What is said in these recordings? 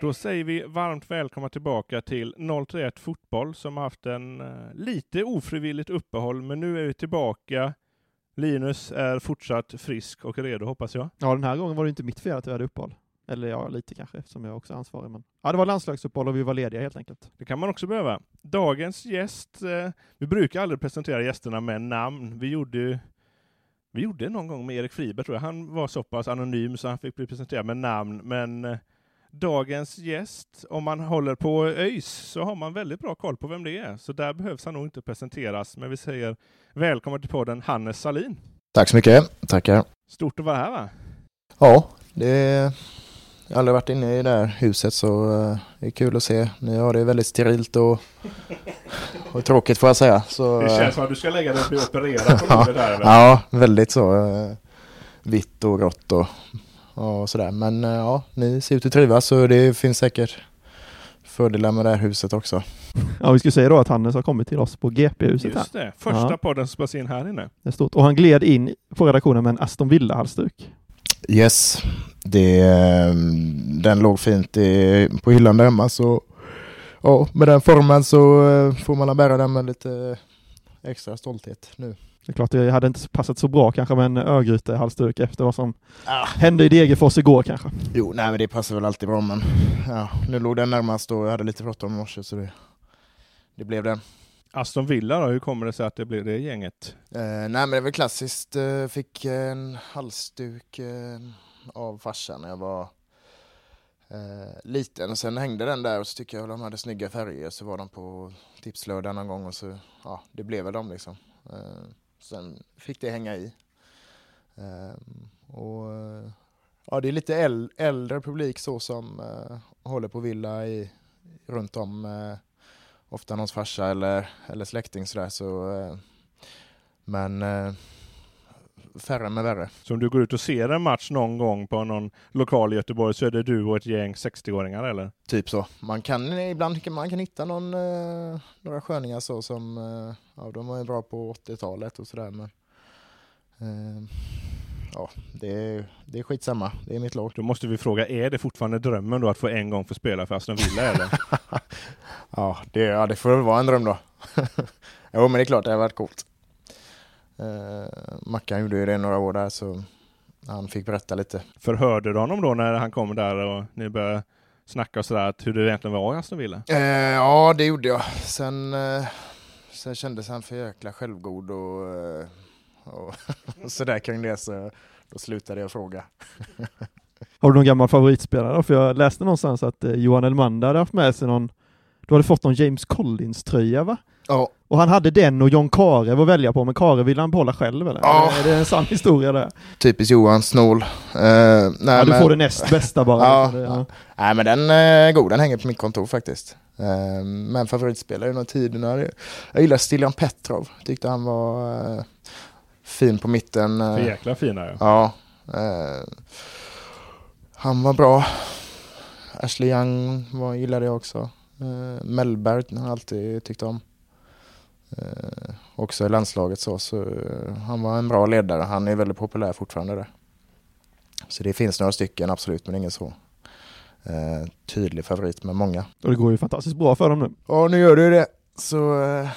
Då säger vi varmt välkomna tillbaka till 031 Fotboll som har haft en eh, lite ofrivilligt uppehåll, men nu är vi tillbaka. Linus är fortsatt frisk och redo hoppas jag. Ja, den här gången var det inte mitt fel att vi hade uppehåll. Eller ja, lite kanske, eftersom jag också är ansvarig. Men... Ja, det var landslagsuppehåll och vi var lediga helt enkelt. Det kan man också behöva. Dagens gäst, eh, vi brukar aldrig presentera gästerna med namn. Vi gjorde vi gjorde någon gång med Erik Friberg tror jag. Han var så pass anonym så han fick bli presenterad med namn. Men eh, dagens gäst, om man håller på ÖIS så har man väldigt bra koll på vem det är. Så där behövs han nog inte presenteras. Men vi säger välkommen till podden Hannes Salin. Tack så mycket. Tackar. Stort att vara här va? Ja, det är... Jag har aldrig varit inne i det här huset så eh, det är kul att se. Ni har det väldigt sterilt och, och tråkigt får jag säga. Så, Det eh, känns som att du ska lägga dig och bli opererad på ja, här. eller? ja, väldigt så. eh, Vitt och grått och, och sådär. Men eh, ja, ni ser ut att trivas så det finns säkert fördelar med det här huset också. Ja, vi skulle säga då att Hannes har kommit till oss på GP-huset. Just det, första Ja. podden som spelas in här inne. Det är stort. Och han gled in på redaktionen med en Aston Villa-halsduk. Yes, det, eh, den låg fint i, på hyllan där hemma så ja, med den formen så eh, får man bära den med lite extra stolthet nu. Det är klart, det hade inte passat så bra kanske med en Örgryte-halsduk efter vad som hände i Degerfors igår kanske. Jo, nej men det passar väl alltid bra men ja, nu låg den närmast och jag hade lite bråttom i morse så det, det blev den. Aston Villa då, hur kommer det sig att det blir det gänget? Eh, nej men det är väl klassiskt, eh, fick en halsduk eh, av farsan när jag var eh, liten och sen hängde den där och så tycker jag de hade snygga färger så var de på tipslördag någon gång och så ja, det blev väl de liksom. Eh, sen fick det hänga i. Eh, och ja, det är lite äldre publik så som eh, håller på Villa i, runt om eh, ofta någons farsa eller, eller släkting sådär så eh, men eh, färre med värre. Så om du går ut och ser en match någon gång på någon lokal i Göteborg så är det du och ett gäng 60-åringar eller? Typ så. Man kan ibland man kan hitta någon, eh, några sköningar så som, eh, ja de var ju bra på 80-talet och sådär men eh, ja det är, det är skitsamma, det är mitt lag. Då måste vi fråga, är det fortfarande drömmen då att få en gång få spela för Aston Villa eller? Ja det, ja, det får väl vara en dröm då. jo men det är klart det har varit coolt. Eh, Mackan gjorde ju det några år där så han fick berätta lite. Förhörde du honom då när han kom där och ni började snacka och sådär, att hur det egentligen var i Aston Villa? Eh, ja, det gjorde jag. Sen, eh, sen kändes han för jäkla självgod och, eh, och, och sådär kring det så då slutade jag fråga. Har du någon gammal favoritspelare? För jag läste någonstans att eh, Johan Elmander hade haft med sig någon, du hade fått någon James Collins-tröja va? Ja, Och han hade den och John Karev att välja på, men Karev ville han behålla själv eller? Ja. Är det en sann historia där? typiskt Johan, snål. Eh, nej, Ja, du men- får det näst bästa bara. Ja, Det- ja. Nej men den är god, den hänger på mitt kontor faktiskt. Eh, Men favoritspelare genom tiderna, jag gillar Stiljan Petrov. Tyckte han var eh, fin på mitten. eh, För jäkla fina ja. Ja. eh, Han var bra. Ashley Young var, gillade jag också. Uh, Mellberg har jag alltid tyckt om. Eh, också i landslaget så, så eh, han var en bra ledare. Han är väldigt populär fortfarande där. Så det finns några stycken absolut, men ingen så eh, tydlig favorit med många. Och det går ju fantastiskt bra för dem nu. Ja, nu gör du det. Så eh,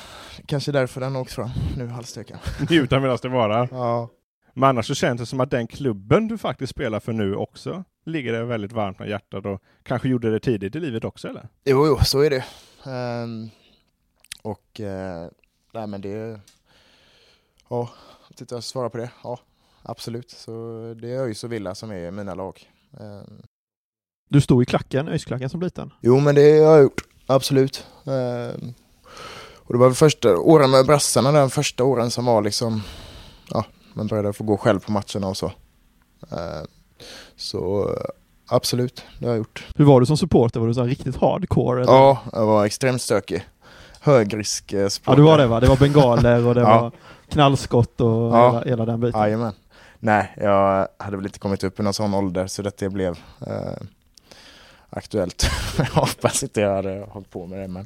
kanske därför den åkt fram nu, halsduken. Njuta medan det varar. Ja. Men annars så känns det som att den klubben du faktiskt spelar för nu också ligger det väldigt varmt om hjärtat och kanske gjorde det tidigt i livet också eller? Jo, jo, så är det. Ehm, och eh, nej men det... Ja, titta jag svarar på det. Ja, absolut. Så det är ÖIS och Villa som är mina lag. Ehm, Du stod i klacken, ÖIS-klacken som liten. jo, men det har jag gjort. Absolut. Ehm, och det var väl första åren med brassarna, den första åren som var liksom... Ja, man började få gå själv på matcherna och så. Ehm, så absolut, det har jag gjort. Hur var du som supporter? Var du så riktigt hardcore? Eller? Ja, jag var extremt stökig. Högrisk eh, ja, du var det va? Det var bengaler och det Ja. var knallskott och Ja. hela, hela den biten. Jajamän. Nej, jag hade väl inte kommit upp i någon sån ålder så detta blev eh, aktuellt. jag hoppas inte jag hade hållit på med det men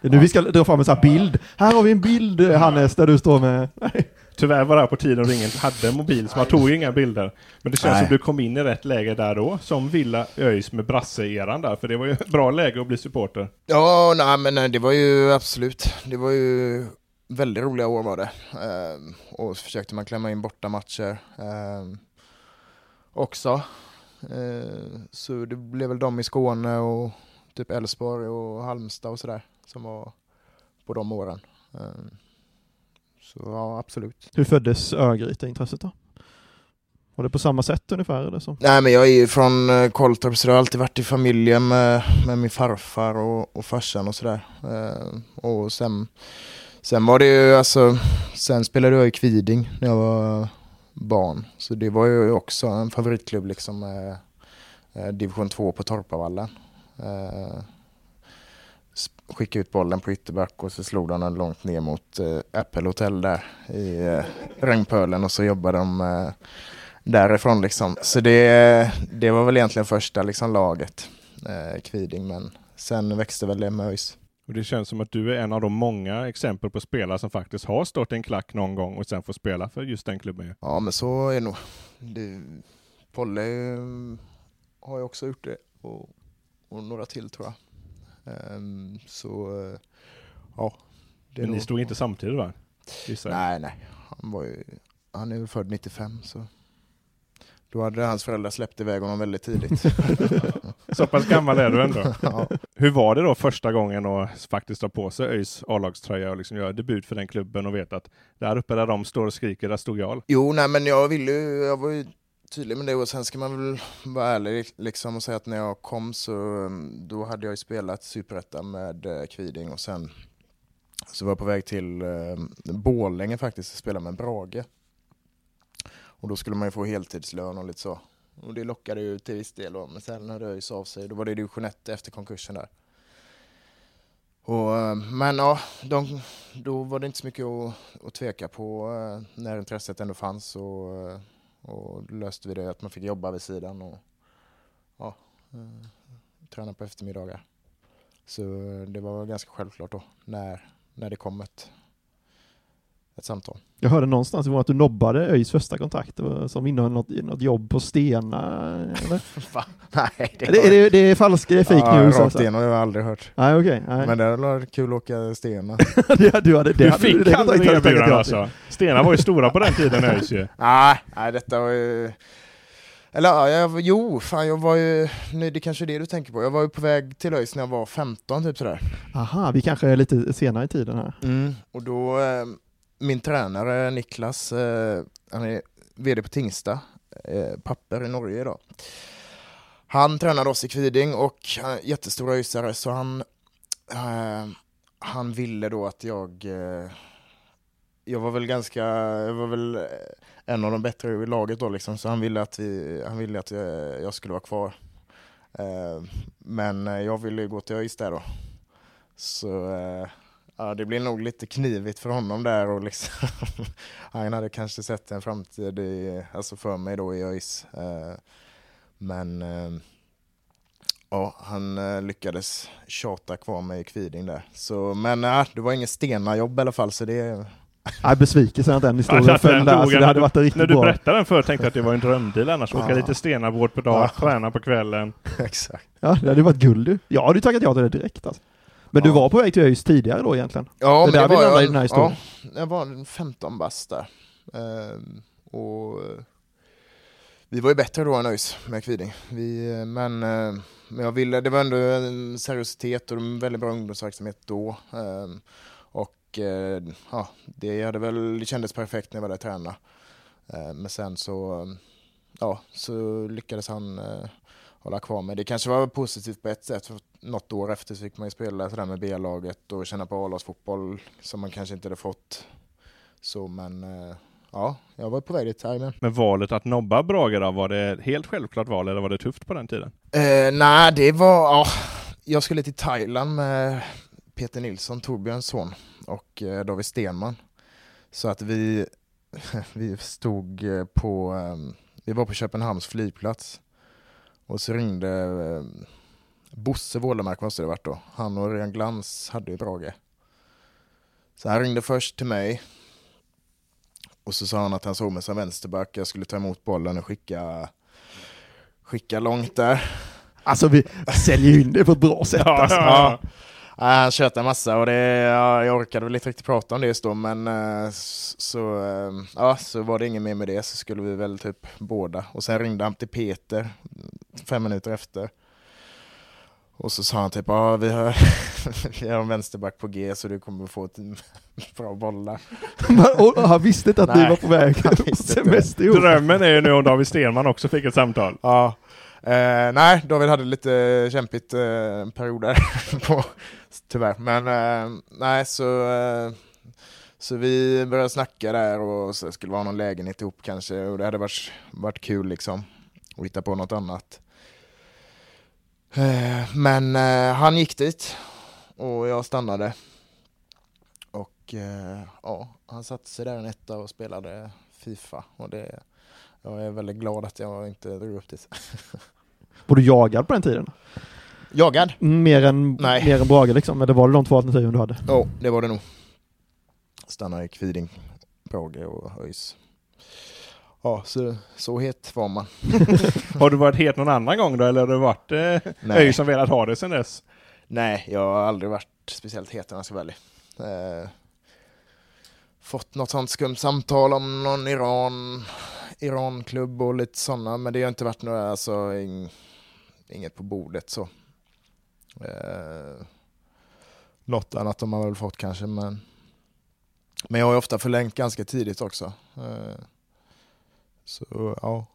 Nu vi ska dra fram en sån här bild. Här har vi en bild Hannes där du står med... Tyvärr var det här på tiden då ingen hade en mobil så man tog inga bilder. Men det känns Nej. som du kom in i rätt läge där då, som Villa ÖIS med Brasse-eran där, för det var ju ett bra läge att bli supporter. Ja, nej men nej, det var ju absolut. Det var ju väldigt roliga år var det. Ehm, och så försökte man klämma in bortamatcher ehm, också. Ehm, så det blev väl de i Skåne och typ Elfsborg och Halmstad och sådär som var på de åren. Ehm, så ja, absolut. Hur föddes Örgryte-intresset då? Var det på samma sätt ungefär eller så? Nej men jag är ju från eh, Kolltorp så jag har alltid varit i familjen med, med min farfar och, och farsan och sådär. Eh, och sen, sen var det ju alltså, sen spelade jag i Kviding när jag var barn. Så det var ju också en favoritklubb liksom eh, division 2 på Torpavallen. Skickade ut bollen på ytterback och så slog de den långt ner mot eh, Apple Hotel där i eh, regnpölen och så jobbade de eh, därifrån liksom. Så det, det var väl egentligen första liksom laget, eh, Kviding, men sen växte väl det med ÖIS. Och det känns som att du är en av de många exempel på spelare som faktiskt har stått i en klack någon gång och sen får spela för just den klubben. Ja men så är det nog. Det, Polle eh, har ju också gjort det och, och några till tror jag. Ehm, så eh, ja. Men ni stod inte samtidigt va? Nej nej, han var ju, han är född 95 så då hade hans föräldrar släppt iväg honom väldigt tidigt. Så pass gammal är du ändå. ja. Hur var det då första gången att faktiskt ta på sig ÖIS A-lagströja och liksom göra debut för den klubben och veta att där uppe där de står och skriker, där stod jag. Jo, nej men jag ville ju, jag var ju tydlig med det och sen ska man väl vara ärlig liksom och säga att när jag kom så mm, då hade jag ju spelat Superettan med eh, Kviding och sen så var jag på väg till eh, Borlänge faktiskt och spela med Brage. Och då skulle man ju få heltidslön och lite så. Och det lockade ju till viss del då, men sen hörde ÖIS av sig. Då var det division 1 efter konkursen där. Och, eh, men ja, de, då var det inte så mycket att, att tveka på eh, när intresset ändå fanns. Och, eh, och då löste vi det att man fick jobba vid sidan och ja, eh, träna på eftermiddagar. Så eh, det var ganska självklart då när, när det kom ett, ett samtal. Jag hörde någonstans att du nobbade ÖIS första kontrakt som innehöll något, något jobb på Stena, eller? Nej, det, är, det, det är falskt, det är fake ja, news Rakt alltså? igenom har jag aldrig hört. Nej okej, nej. Men det hade varit kul att åka Stena. det, du hade, det Du hade, fick det aldrig erbjudande alltså. Stena var ju stora på den tiden ÖIS ju. Nej, nej detta var ju... Eller ja, jag, jo, fan jag var ju... Nej, det kanske är det du tänker på. Jag var ju på väg till ÖIS när jag var 15 typ sådär. Aha, vi kanske är lite senare i tiden här. Mm. Och då, eh, min tränare Niklas, eh, han är VD på Tingsta, eh, papper i Norge idag. Han tränade oss i Kviding och han är jättestora öisare så han, eh, han ville då att jag eh, jag var väl ganska, jag var väl eh, en av de bättre i laget då liksom, så han ville att, vi, han ville att jag, jag skulle vara kvar. Eh, men eh, jag ville gå till ÖIS där då. Så eh, ja, det blir nog lite knivigt för honom där och liksom han hade kanske sett en framtid i, alltså för mig då i ÖIS. Eh, men eh, ja, han eh, lyckades tjata kvar mig i Kviding där. Så, men ja, det var ingen stenarjobb i alla fall så det Nej, besvikelsen att den historien jag föll där, så den. det hade varit riktigt När du bra. berättade den förut tänkte jag att det var en drömdeal annars. Åka Ja. lite stenarvård på dagen, Ja. träna på kvällen. exakt. Ja, det hade varit guld du. Jag hade ju tackat ja till det direkt alltså. Men du Ja. var på väg till ÖIS tidigare då egentligen? Ja, Det men där det var i jag, den här ja, historien. jag var 15 bast där. Ehm, och eh, vi var ju bättre då än ÖIS med Kviding. Vi, eh, men, eh, men jag ville, det var ändå en seriositet och en väldigt bra ungdomsverksamhet då. Ehm, och ja, det, hade väl, det kändes perfekt när jag var där och tränade. Ehm, men sen så, ja, så lyckades han hålla kvar mig. Det kanske var positivt på ett sätt, för något år efter så fick man ju spela sådär med B-laget och känna på A-lagsfotboll som man kanske inte hade fått. Så men eh, ja, jag var på väg dit. Jajamän. Men valet att nobba Brage då, var det helt självklart val eller var det tufft på den tiden? Eh, nej, det var, ja, jag skulle till Thailand med Peter Nilsson, Torbjörns son, och eh, David Stenman. Så att vi, vi stod eh, på, eh, vi var på Köpenhamns flygplats och så ringde eh, Bosse Wålemark måste det varit då. Han och Örjan Glans hade ju Brage. Så han ringde först till mig och så sa han att han såg mig som vänsterback, jag skulle ta emot bollen och skicka, skicka långt där. Alltså vi säljer ju in det på ett bra sätt alltså. Ja. Nej, han tjötade massa och det, ja, jag orkade väl inte riktigt prata om det just då men eh, så, eh, ja, så var det inget mer med det så skulle vi väl typ båda. Och sen ringde han till Peter fem minuter efter. Och så sa han typ ja vi har, vi har en vänsterback på G så du kommer få ett bra bollar. och han visste inte att ni var på väg på semester ihop. Drömmen är ju nu om David Stenman också fick ett samtal. Ja. Eh, nej, David hade lite kämpigt eh, period där på, tyvärr. Men eh, nej, så, eh, så vi började snacka där och så skulle vara någon lägenhet ihop kanske och det hade varit, varit kul liksom att hitta på något annat. Eh, men eh, han gick dit och jag stannade. Och eh, ja, han satte sig där en etta och spelade Fifa och det jag är väldigt glad att jag inte drog upp dit. Var du jagad på den tiden? Jagad? Mm, Mer än, Nej. mer än Brage liksom, var det de två alternativen du hade? Ja, det var det nog. Stanna i Kviding, Brage och ÖIS. Ja, så, så het var man. Har du varit het någon annan gång då eller har du varit eh, Nej. ÖIS som velat ha det sedan dess? Nej, jag har aldrig varit speciellt het om jag ska vara ärlig. Eh, fått något sånt skumt samtal om någon Iran, Iranklubb och lite sådana, men det har inte varit några, alltså ing, inget på bordet så. Eh, något annat har man väl fått kanske, men men jag har ju ofta förlängt ganska tidigt också. Eh, så ja.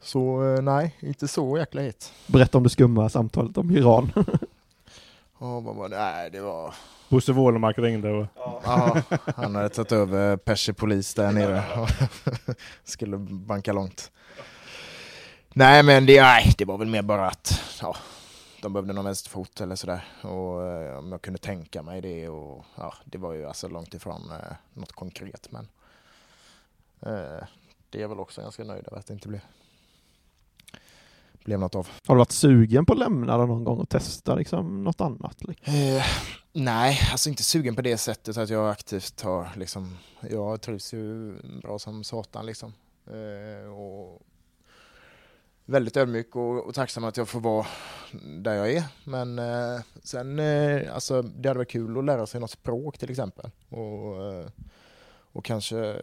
Så eh, nej, inte så jäkla het. Berätta om det skumma samtalet om Iran. Ja, vad var det? Nej, det var... Bosse Wålemark ringde och... Ja, han hade tagit över Persepolis där nere och skulle banka långt. Nej men det, nej, det var väl mer bara att ja, de behövde någon vänsterfot eller sådär och eh, om jag kunde tänka mig det och ja, det var ju alltså långt ifrån eh, något konkret men eh, det är jag väl också ganska nöjd över att det inte blev, blev något av. Har du varit sugen på att lämna någon gång och testa liksom något annat? liksom? Eh, nej, alltså inte sugen på det sättet att jag aktivt har liksom, jag trivs ju bra som satan liksom. Eh, och väldigt ödmjuk och, och tacksam att jag får vara där jag är. Men eh, sen, eh, alltså det hade varit kul att lära sig något språk till exempel. Och, eh, och kanske,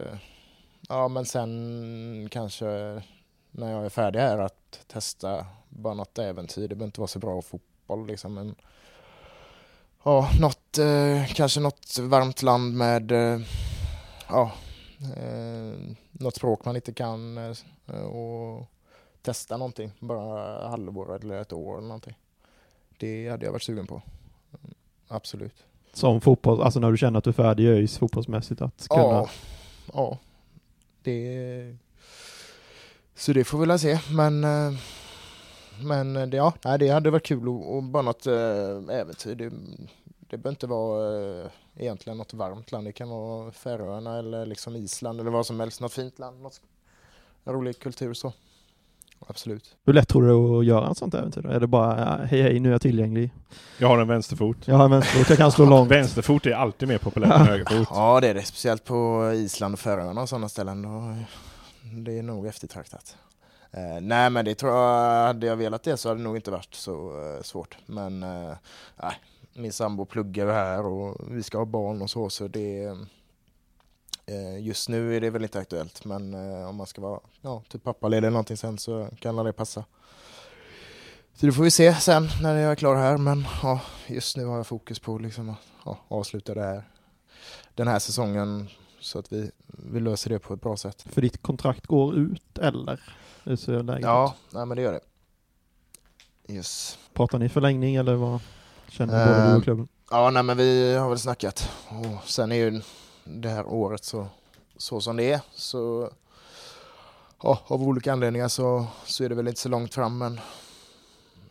ja men sen kanske när jag är färdig här att testa bara något äventyr. Det behöver inte vara så bra fotboll liksom. Men, ja, något, eh, kanske något varmt land med eh, ja, eh, något språk man inte kan eh, och testa någonting, bara halvår eller ett år eller någonting. Det hade jag varit sugen på. Mm, Absolut. Som fotboll, alltså när du känner att du är färdig i ÖIS fotbollsmässigt att kunna... Ja, ja. Det... Så det får vi väl se, men... eh, Men det, ja, det hade varit kul och, och bara något äh, äventyr. Det, det behöver inte vara egentligen något varmt land. Det kan vara Färöarna eller liksom Island eller vad som helst. Något fint land, något rolig kultur så. Absolut. Hur lätt tror du att göra ett sånt äventyr? Är det bara hej hej, nu är jag tillgänglig? Jag har en vänsterfot. Jag har en vänsterfot, jag kan slå långt. Vänsterfot är alltid mer populärt än högerfot. Ja, det är det. Speciellt på Island och Färöarna och sådana ställen. Då, det är nog eftertraktat. Eh, nej, men det tror jag, hade jag velat det så hade det nog inte varit så eh, svårt. Men eh, nej, min sambo pluggar här och vi ska ha barn och så, så det Just nu är det väl inte aktuellt, men eh, om man ska vara ja, typ pappaledig eller någonting sen så kan det passa. Så det får vi se sen när jag är klar här, men ja, just nu har jag fokus på liksom att ja, avsluta det här, den här säsongen så att vi, vi löser det på ett bra sätt. För ditt kontrakt går ut, eller? Hur ser läget Ja, nej, men det gör det. Yes. Pratar ni förlängning eller vad känner både du Eh, och klubben? Ja, nej, men vi har väl snackat. Och sen är ju det här året så, så som det är. Så ja, av olika anledningar så, så är det väl inte så långt fram. Men,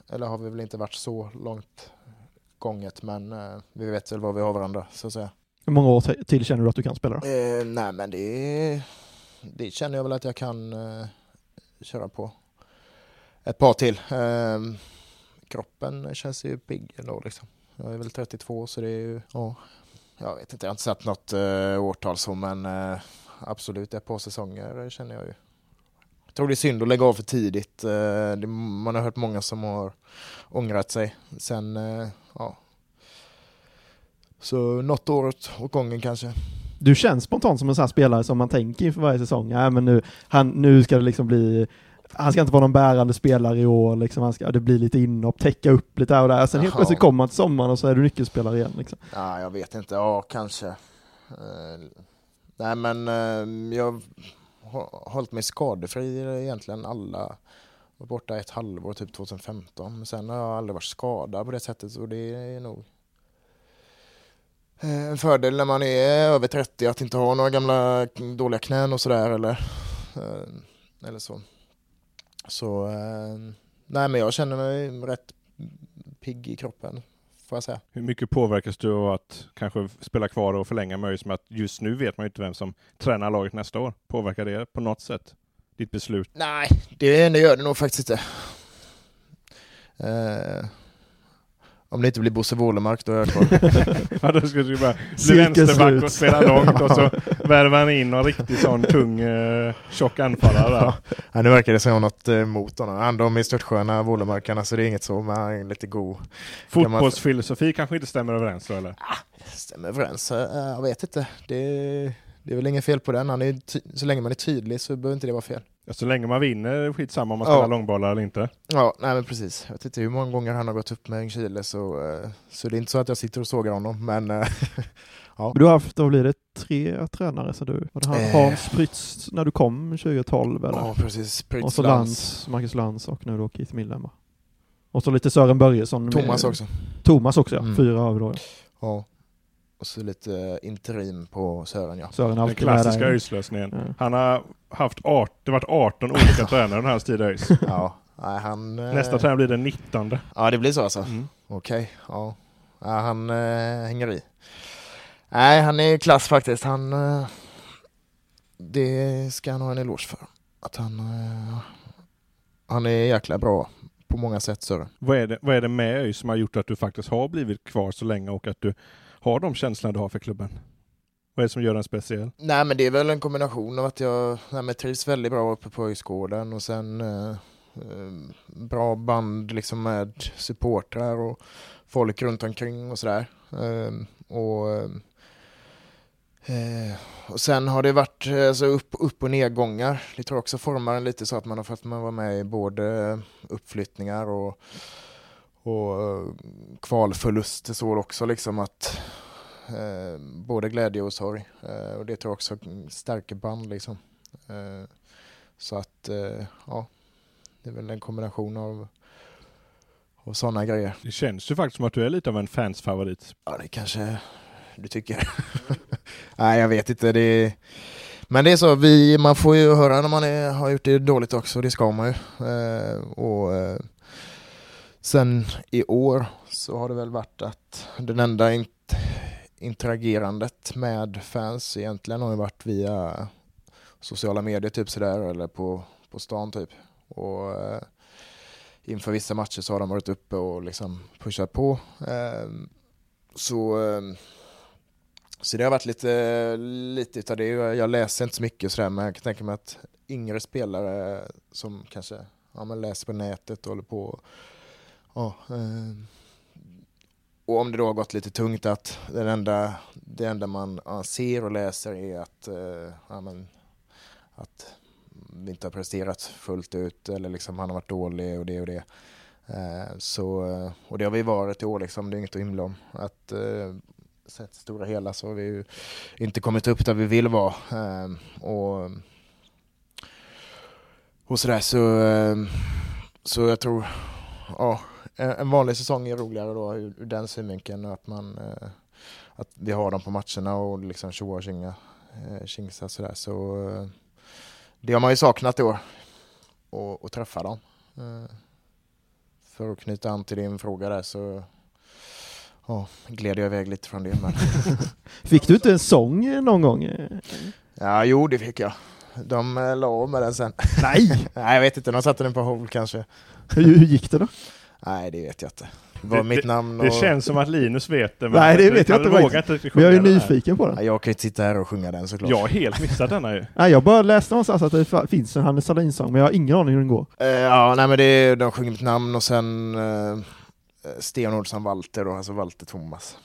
eller har vi väl inte varit så långt gånget. Men eh, vi vet väl vad vi har varandra så att säga. Hur många år till känner du att du kan spela då? Eh, nej, men det, det känner jag väl att jag kan eh, köra på. Ett par till. Eh, kroppen känns ju pigg ändå liksom. Jag är väl 32 så det är ju, ja, jag vet inte, jag har inte satt något uh, årtal så men uh, absolut ett par säsonger känner jag ju. Jag tror det är synd att lägga av för tidigt. Uh, det, man har hört många som har ångrat sig. Sen, uh, ja. Så något år åt gången kanske. Du känns spontant som en sån här spelare som man tänker inför varje säsong. ja, men nu, han, nu ska det liksom bli han ska inte vara någon bärande spelare i år, liksom. han ska, det blir lite inhopp, täcka upp lite här och där. Sen helt plötsligt kommer man till sommaren och så är du nyckelspelare igen. Liksom. Ja, jag vet inte. Ja, kanske. Eh, nej, men eh, jag har hållit mig skadefri egentligen alla. Var borta ett halvår, typ 2015. Men sen har jag aldrig varit skadad på det sättet och det är nog eh, en fördel när man är över 30 att inte ha några gamla dåliga knän och sådär eller, eller så. Så eh, nej, men jag känner mig rätt pigg i kroppen får jag säga. Hur mycket påverkas du av att kanske spela kvar och förlänga med att just nu vet man ju inte vem som tränar laget nästa år? Påverkar det på något sätt ditt beslut? Nej, det, det gör det nog faktiskt inte. Eh, om det inte blir Bosse Wålemark, då är jag kvar. Ja, då skulle du bara bli vänsterback och spela långt och så värvar han in någon riktigt sån tung, eh, tjock anfallare där. ja, nu verkar det som något eh, emot honom. Han, de är störtsköna, Wålemarkarna, så det är inget så, men han är lite god. Fotbollsfilosofi kanske inte stämmer överens då eller? Stämmer överens, eh, jag vet inte. Det, det är väl inget fel på den. Han är, så länge man är tydlig så behöver inte det vara fel. Ja, så länge man vinner, skitsamma om man Ja. spelar långbollar eller inte. Ja, nej men precis. Jag vet inte hur många gånger han har gått upp med en kile så, eh, så det är inte så att jag sitter och sågar honom, men eh, Men Du har haft, då blir det tre tränare, så du, var det han, Eh. Hans Prytz när du kom 2012 eller? ja precis. Prytz och så Lantz. Marcus Lantz och nu då Keith Millen va? Och så lite Sören Börjesson. med- Thomas också. Thomas också ja, Mm. fyra har vi då. ja. Och så lite eh, interim på Sören ja. Sören Den klassiska. ÖIS-lösningen. Ja. Han har haft art, det har varit 18 olika tränare den här tiden ÖIS. ja. Nej, han, eh, Nästa tränare blir den 19. Ja, det blir så alltså. Mm. Okej, ja. ja. Han eh, hänger i. Nej, han är klass faktiskt. Han... Eh, det ska han ha en eloge för. Att han... Eh, han är jäkla bra på många sätt, Sören. Vad är, det, vad är det med ÖIS som har gjort att du faktiskt har blivit kvar så länge och att du har de känslorna du har för klubben? Vad är det som gör den speciell? Nej men det är väl en kombination av att jag nej, men trivs väldigt bra uppe på Öjsgården och sen eh, eh bra band liksom med supportrar och folk runt omkring och sådär. Eh, och, eh, och sen har det varit eh, alltså, upp, upp och nedgångar. Det tror jag också formar en lite så att man har fått man vara med i både uppflyttningar och, och eh, kvalförluster så också liksom att Eh, både glädje och sorg. Eh, och det tror jag också stärker band liksom. Eh, så att, eh, ja. det är väl en kombination av, av sådana grejer. Det känns ju faktiskt som att du är lite av en fansfavorit. Ja, det kanske du tycker. Nej, jag vet inte. Det men det är så, vi, man får ju höra när man är, har gjort det dåligt också, det ska man ju. Eh, och sen i år så har det väl varit att den enda int interagerandet med fans egentligen har ju varit via sociala medier typ sådär eller på, på stan typ. Och eh, inför vissa matcher så har de varit uppe och liksom pushat på. Eh, så eh, så det har varit lite, lite utav det. Jag läser inte så mycket sådär, men jag kan tänka mig att yngre spelare som kanske ja, läser på nätet och håller på. Ja, eh, och om det då har gått lite tungt att det enda, det enda man ser och läser är att, eh, ja, men, att vi inte har presterat fullt ut eller liksom han har varit dålig och det och det. Eh, så, eh, och det har vi varit i år liksom, det är inget att hymla om. Att, eh, sett stora hela så har vi ju inte kommit upp där vi vill vara. Eh, och, och sådär så, eh, så jag tror, ja, en vanlig säsong är roligare då ur, ur den synvinkeln att man eh, att vi har dem på matcherna och liksom tjoa och tjinga, eh, tjingsa sådär så eh, det har man ju saknat år och, och träffa dem. För att knyta an till din fråga där så Ja, gled jag iväg lite från det. Men... fick du inte en sång någon gång? Ja, jo det fick jag. De eh, la av med den sen. Nej! Nej, jag vet inte, de satte den på hold kanske. Hur, hur gick det då? Nej, det vet jag inte. Det var det, mitt namn och... Det känns som att Linus vet det. Men Nej, det vet jag inte faktiskt. Men jag är nyfiken på den. jag kan ju inte sitta här och sjunga den såklart. Jag har helt missat denna ju. Nej, jag bara läste någonstans att det finns en Hannes Sahlin-sång, men jag har ingen aning hur den går. Uh, ja, nej men det, de sjunger mitt namn och sen uh, Eh, Sten Olsson Walter då, alltså Walter Thomas.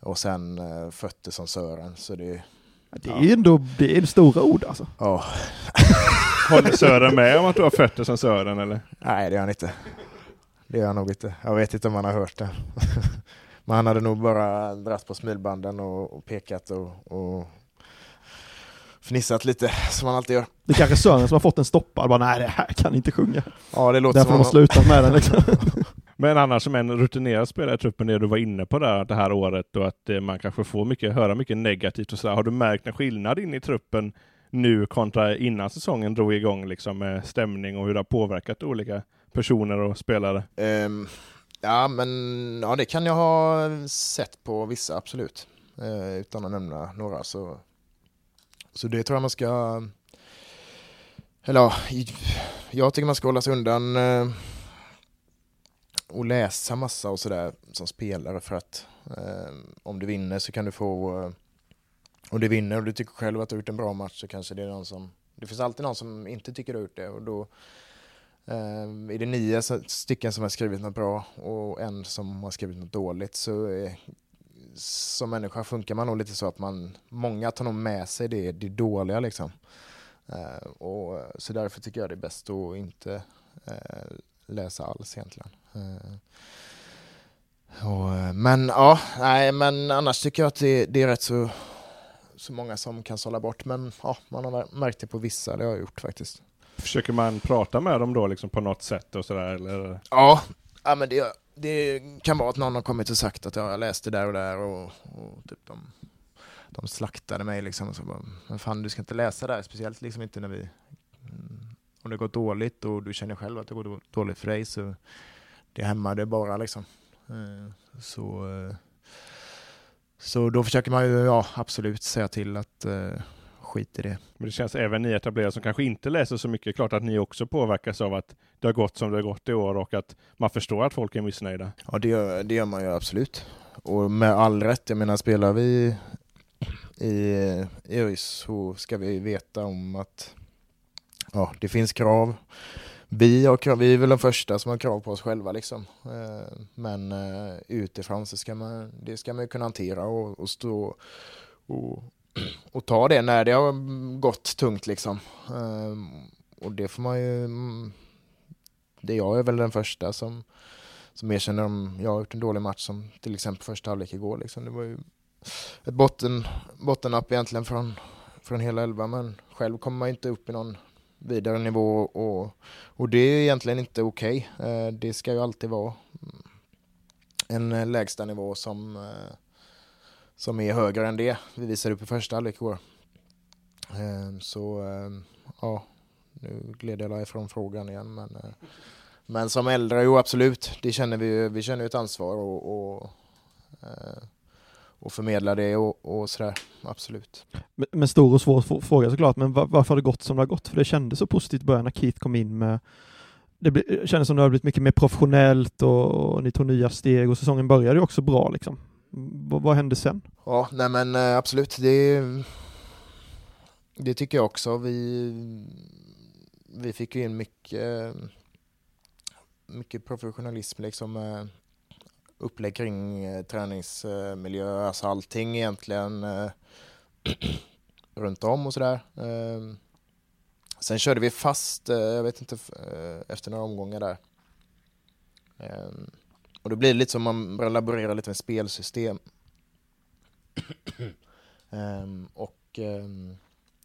Och sen eh, fötter som Sören, så det... Det är ja. ändå det är stora ord alltså. Ja. Håller Sören med om att du har fötter som Sören eller? Nej, det gör han inte. Det gör han nog inte. Jag vet inte om han har hört det. Men han hade nog bara dragit på smilbanden och, och pekat och, och fnissat lite som man alltid gör. Det är kanske Sören som har fått en stoppad, bara nej det här kan inte sjunga. Ja det låter Därför som har slutat med den liksom. Men annars som en rutinerad spelare i truppen, det du var inne på där det här året och att eh, man kanske får mycket, höra mycket negativt och så Har du märkt en skillnad in i truppen nu kontra innan säsongen drog igång liksom med stämning och hur det har påverkat olika personer och spelare? Um, ja men ja det kan jag ha sett på vissa absolut. Uh, utan att nämna några så så det tror jag man ska... Eller ja, jag tycker man ska hålla sig undan uh, och läsa massa och sådär som spelare för att eh, om du vinner så kan du få... Eh, om du vinner och du tycker själv att du har gjort en bra match så kanske det är någon som... Det finns alltid någon som inte tycker du har gjort det och då eh, är det nio stycken som har skrivit något bra och en som har skrivit något dåligt så eh, som människa funkar man nog lite så att man, många tar nog med sig det, det dåliga liksom. Eh, och, så därför tycker jag det är bäst att inte eh, läsa alls egentligen. Uh, och, men ja, nej men annars tycker jag att det, det, är rätt så, så många som kan sålla bort. Men ja, man har märkt det på vissa, det har jag gjort faktiskt. Försöker man prata med dem då liksom på något sätt och sådär eller? Ja, ja men det, det kan vara att någon har kommit och sagt att jag läste där och där och, och typ de, de slaktade mig liksom. Så bara, men fan du ska inte läsa där, speciellt liksom inte när vi om det går dåligt och du känner själv att det går dåligt för dig så det hämmar det bara liksom. Eh, så, eh, så då försöker man ju ja, absolut säga till att eh, skit i det. Men det känns även ni etablerade som kanske inte läser så mycket, klart att ni också påverkas av att det har gått som det har gått i år och att man förstår att folk är missnöjda. Ja, det gör, det gör man ju absolut. Och med all rätt, jag menar spelar vi i, i ÖIS så ska vi veta om att ja, det finns krav. Vi, har krav, vi är väl de första som har krav på oss själva liksom. Eh, men eh, utifrån så ska man, det ska man kunna hantera och, och stå och, och ta det när det har gått tungt liksom. Eh, och det får man ju... Mm, det jag är väl den första som, som erkänner om jag har gjort en dålig match som till exempel första halvlek igår. Liksom. Det var ju ett botten, bottennapp egentligen från, från hela elva men själv kommer man inte upp i någon vidare nivå och, och det är egentligen inte okej. Eh, det ska ju alltid vara en eh, lägsta nivå som, eh, som är högre än det. Vi visade upp i första halvlek igår. Eh, så eh, ja, nu gled jag ifrån frågan igen men, eh, men som äldre, jo absolut, det känner vi, vi känner ju ett ansvar och, och, eh, och förmedla det och, och sådär, absolut. Men, men stor och svår fråga såklart, men var, varför har det gått som det har gått? För det kändes så positivt i början när Keith kom in med det bli, kändes som det har blivit mycket mer professionellt och, och ni tog nya steg och säsongen började ju också bra liksom. V- vad hände sen? Ja, nej men eh, absolut, det, det tycker jag också. Vi, vi fick ju in mycket, mycket professionalism liksom. Upplägg kring eh, träningsmiljö, alltså allting egentligen eh, runt om och sådär. Ehm, sen körde vi fast, eh, jag vet inte, efter några omgångar där. Ehm, och då blir det lite som man börjar laborera lite med spelsystem. Ehm, och,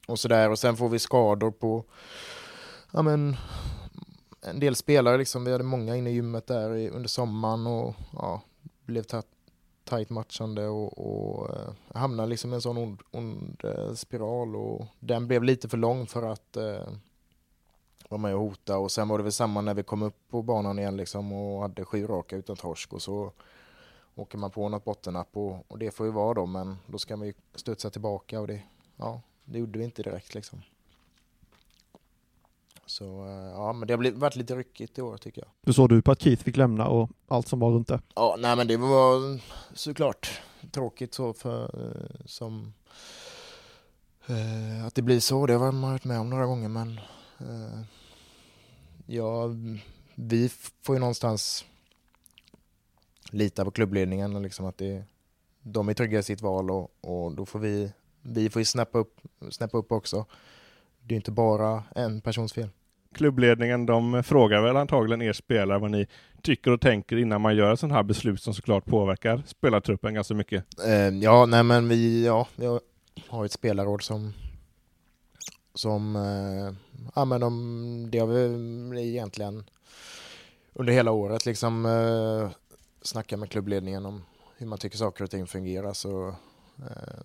och sådär. Och sen får vi skador på ja, men, en del spelare. Liksom. Vi hade många inne i gymmet där under sommaren och ja, blev tajt matchande och, och eh, hamnade liksom i en sån ond, ond eh, spiral. Och den blev lite för lång för att eh, vara med och hota. Och sen var det väl samma när vi kom upp på banan igen liksom, och hade sju raka utan torsk. Och så åker man på något bottennapp och, och det får ju vara då men då ska man ju studsa tillbaka och det, ja, det gjorde vi inte direkt liksom. Så eh, ja, men det har blivit, varit lite ryckigt i år tycker jag. Hur såg du på att Keith fick lämna och allt som var runt det? Ja, nej men det var såklart tråkigt så för eh, som eh, att det blir så. Det har man varit med om några gånger men ja, vi får ju någonstans lita på klubbledningen och liksom att det, de är trygga i sitt val och, och då får vi, vi får ju snappa upp, snappa upp också. Det är inte bara en persons fel. Klubbledningen de frågar väl antagligen er spelare vad ni tycker och tänker innan man gör ett sånt här beslut som såklart påverkar spelartruppen ganska mycket. Eh, ja, nej men vi, ja, vi har- ett spelarråd som som, eh, ja men de, det har vi egentligen under hela året liksom eh, snackat med klubbledningen om hur man tycker saker och ting fungerar så, eh,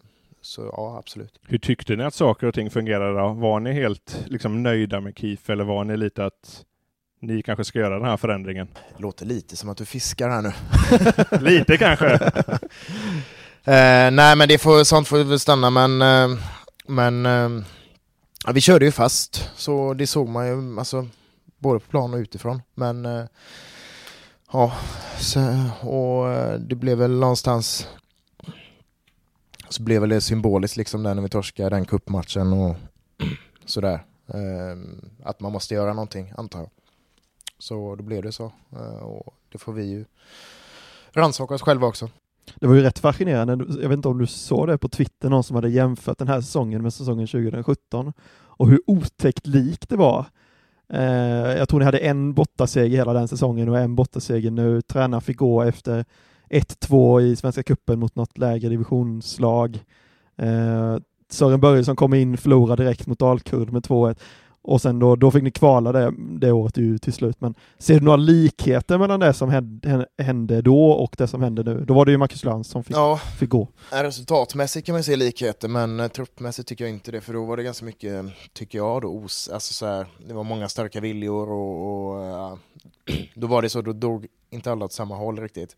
så ja absolut. Hur tyckte ni att saker och ting fungerade då? Var ni helt liksom, nöjda med KIF eller var ni lite att ni kanske ska göra den här förändringen? Det låter lite som att du fiskar här nu. lite kanske? Eh, nej men det får, sånt får väl stanna men, eh, men eh, ja, vi körde ju fast så det såg man ju alltså, både på plan och utifrån. Men eh, ja, så, och eh, det blev väl någonstans så blev väl det symboliskt liksom där när vi torskade den kuppmatchen och sådär. Eh, att man måste göra någonting antar jag. Så då blev det så eh, och det får vi ju rannsaka oss själva också. Det var ju rätt fascinerande, jag vet inte om du såg det på Twitter, någon som hade jämfört den här säsongen med säsongen 2017 och hur otäckt lik det var. Eh, jag tror ni hade en bortaseger hela den säsongen och en bortaseger nu. Tränaren fick gå efter 1-2 i Svenska Cupen mot något lägre divisionslag. Eh, Sören Börjesson kom in, förlorade direkt mot Dalkurd med 2-1 och sen då, då fick ni kvala det, det året ju till slut. Men ser du några likheter mellan det som hände, hände då och det som händer nu? Då var det ju Marcus Lantz som fick, Ja, fick gå. Ja, Resultatmässigt kan man se likheter men eh, truppmässigt tycker jag inte det för då var det ganska mycket, tycker jag då, os, alltså så här, det var många starka viljor och, och ja, då var det så, då drog inte alla åt samma håll riktigt.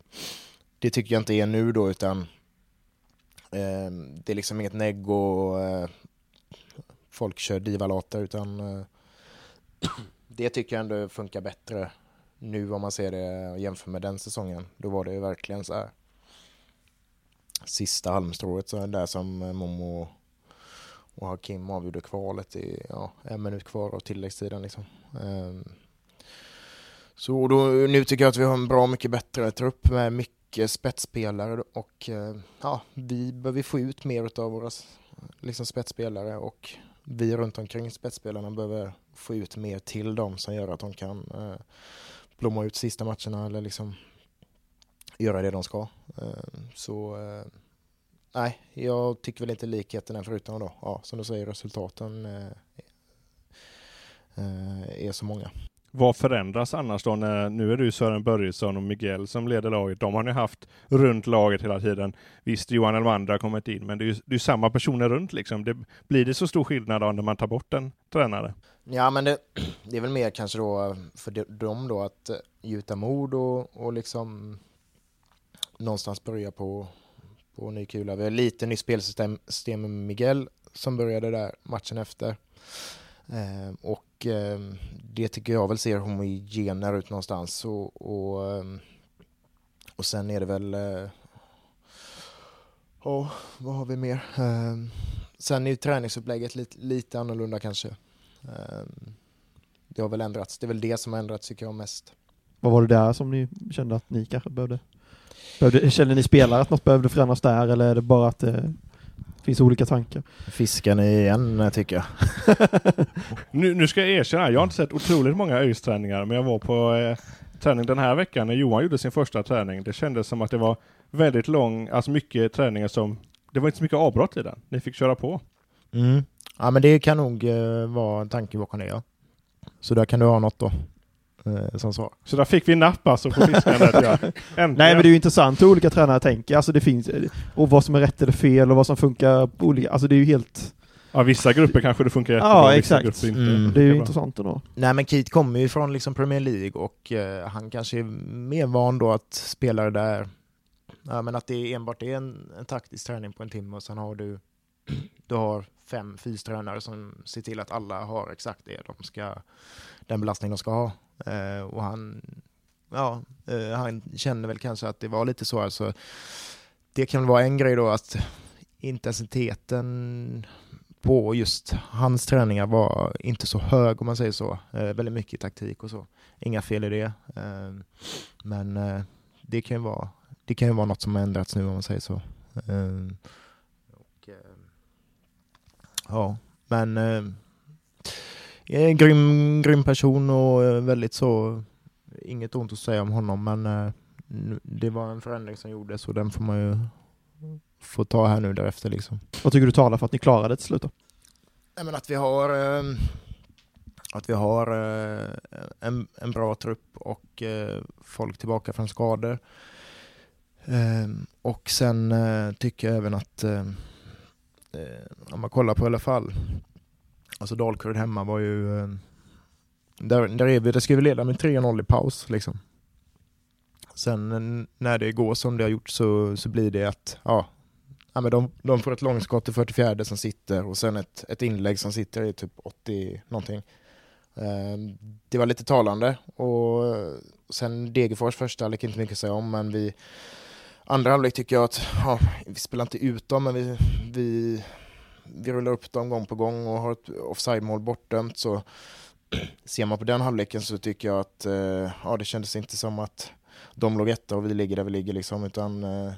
Det tycker jag inte är nu då utan eh, det är liksom inget negg och eh, folk kör divalater utan eh, det tycker jag ändå funkar bättre nu om man ser det och jämför med den säsongen. Då var det ju verkligen så här sista halmstrået så där som eh, Momo och Hakim avgjorde kvalet i ja, en minut kvar av tilläggstiden. Liksom. Ehm, så då, nu tycker jag att vi har en bra mycket bättre trupp med mycket Eh, spetsspelare och eh, ja, vi behöver få ut mer av våra liksom, spetsspelare och vi runt omkring spetsspelarna behöver få ut mer till dem som gör att de kan eh, blomma ut sista matcherna eller liksom göra det de ska. Eh, Så eh, nej, jag tycker väl inte likheten är förutom då, ja, som du säger, resultaten. eh, eh, är så många. Vad förändras annars då när, nu är det ju Sören Börjesson och Miguel som leder laget. De har ni haft runt laget hela tiden. Visst, Johan Elmander har kommit in, men det är ju det är samma personer runt liksom. Det, blir det så stor skillnad då när man tar bort en tränare? Ja, men det, det är väl mer kanske då för dem då att eh, gjuta mod och, och liksom någonstans börja på, på ny kula. Vi har lite nytt spelsystem med Miguel som började där matchen efter. Ehm, och ehm, det tycker jag väl ser homogener ut någonstans. Och, och, och sen är det väl... Eh, ja, vad har vi mer? Sen är ju träningsupplägget lite, lite annorlunda kanske. Det har väl ändrats. Det är väl det som har ändrats tycker jag mest. Vad var det där som ni kände att ni kanske behövde? behövde känner ni spelare att något behövde förändras där eller är det bara att det finns olika tankar? Fiskar igen tycker jag. Nu, nu ska jag erkänna, jag har inte sett otroligt många ÖIS-träningar, men jag var på eh, träning den här veckan när Johan gjorde sin första träning. Det kändes som att det var väldigt lång, alltså mycket träningar som, det var inte så mycket avbrott i den. Ni fick köra på. Mm. Ja men det kan nog eh, vara en tanke bakom det ja. Så där kan du ha något då. Eh, som svar. Så där fick vi napp alltså på fiskandet. Nej men det är ju intressant hur olika tränare tänker, alltså det finns, och vad som är rätt eller fel och vad som funkar på olika, alltså det är ju helt, Ja, vissa grupper kanske det funkar jättebra, Ja, vissa exakt. grupper inte. Mm. det är ju intressant ändå. Nej men Keith kommer ju från liksom Premier League och eh, han kanske är mer van då att spelare där, ja men att det enbart är en, en taktisk träning på en timme och sen har du, du har fem fystränare som ser till att alla har exakt det de ska, den belastning de ska ha. Eh, och han, ja, eh, han kände väl kanske att det var lite så alltså. Det kan vara en grej då att intensiteten på just hans träningar var inte så hög om man säger så. Eh, väldigt mycket taktik och så. Inga fel i det. Eh, men eh, det kan ju vara det kan ju vara något som har ändrats nu om man säger så. Eh, och, eh, ja, men eh, en grym, grym person och eh, väldigt så, inget ont att säga om honom men eh, det var en förändring som gjordes och den får man ju få ta här nu därefter liksom. Vad tycker du talar för att ni klarade det till slut då? Nej, men att vi har, eh, att vi har en, en bra trupp och folk tillbaka från skador. Eh, och sen tycker jag även att om man kollar på i alla fall, alltså Dalkurd hemma var ju, eh, där, där är vi, där ska vi leda med 3-0 i paus liksom. Sen eh, när det går som det har gjort så, så blir det att, ja, Ja, men de, de får ett långskott i 44 som sitter och sen ett, ett inlägg som sitter i typ 80 någonting. Ehm, det var lite talande och sen Degerfors första halvlek inte mycket att säga om men vi andra halvlek tycker jag att ja, vi spelar inte ut dem men vi, vi, vi rullar upp dem gång på gång och har ett offside-mål bortdömt så ser man på den halvleken så tycker jag att eh, ja, det kändes inte som att de låg etta och vi ligger där vi ligger liksom utan eh,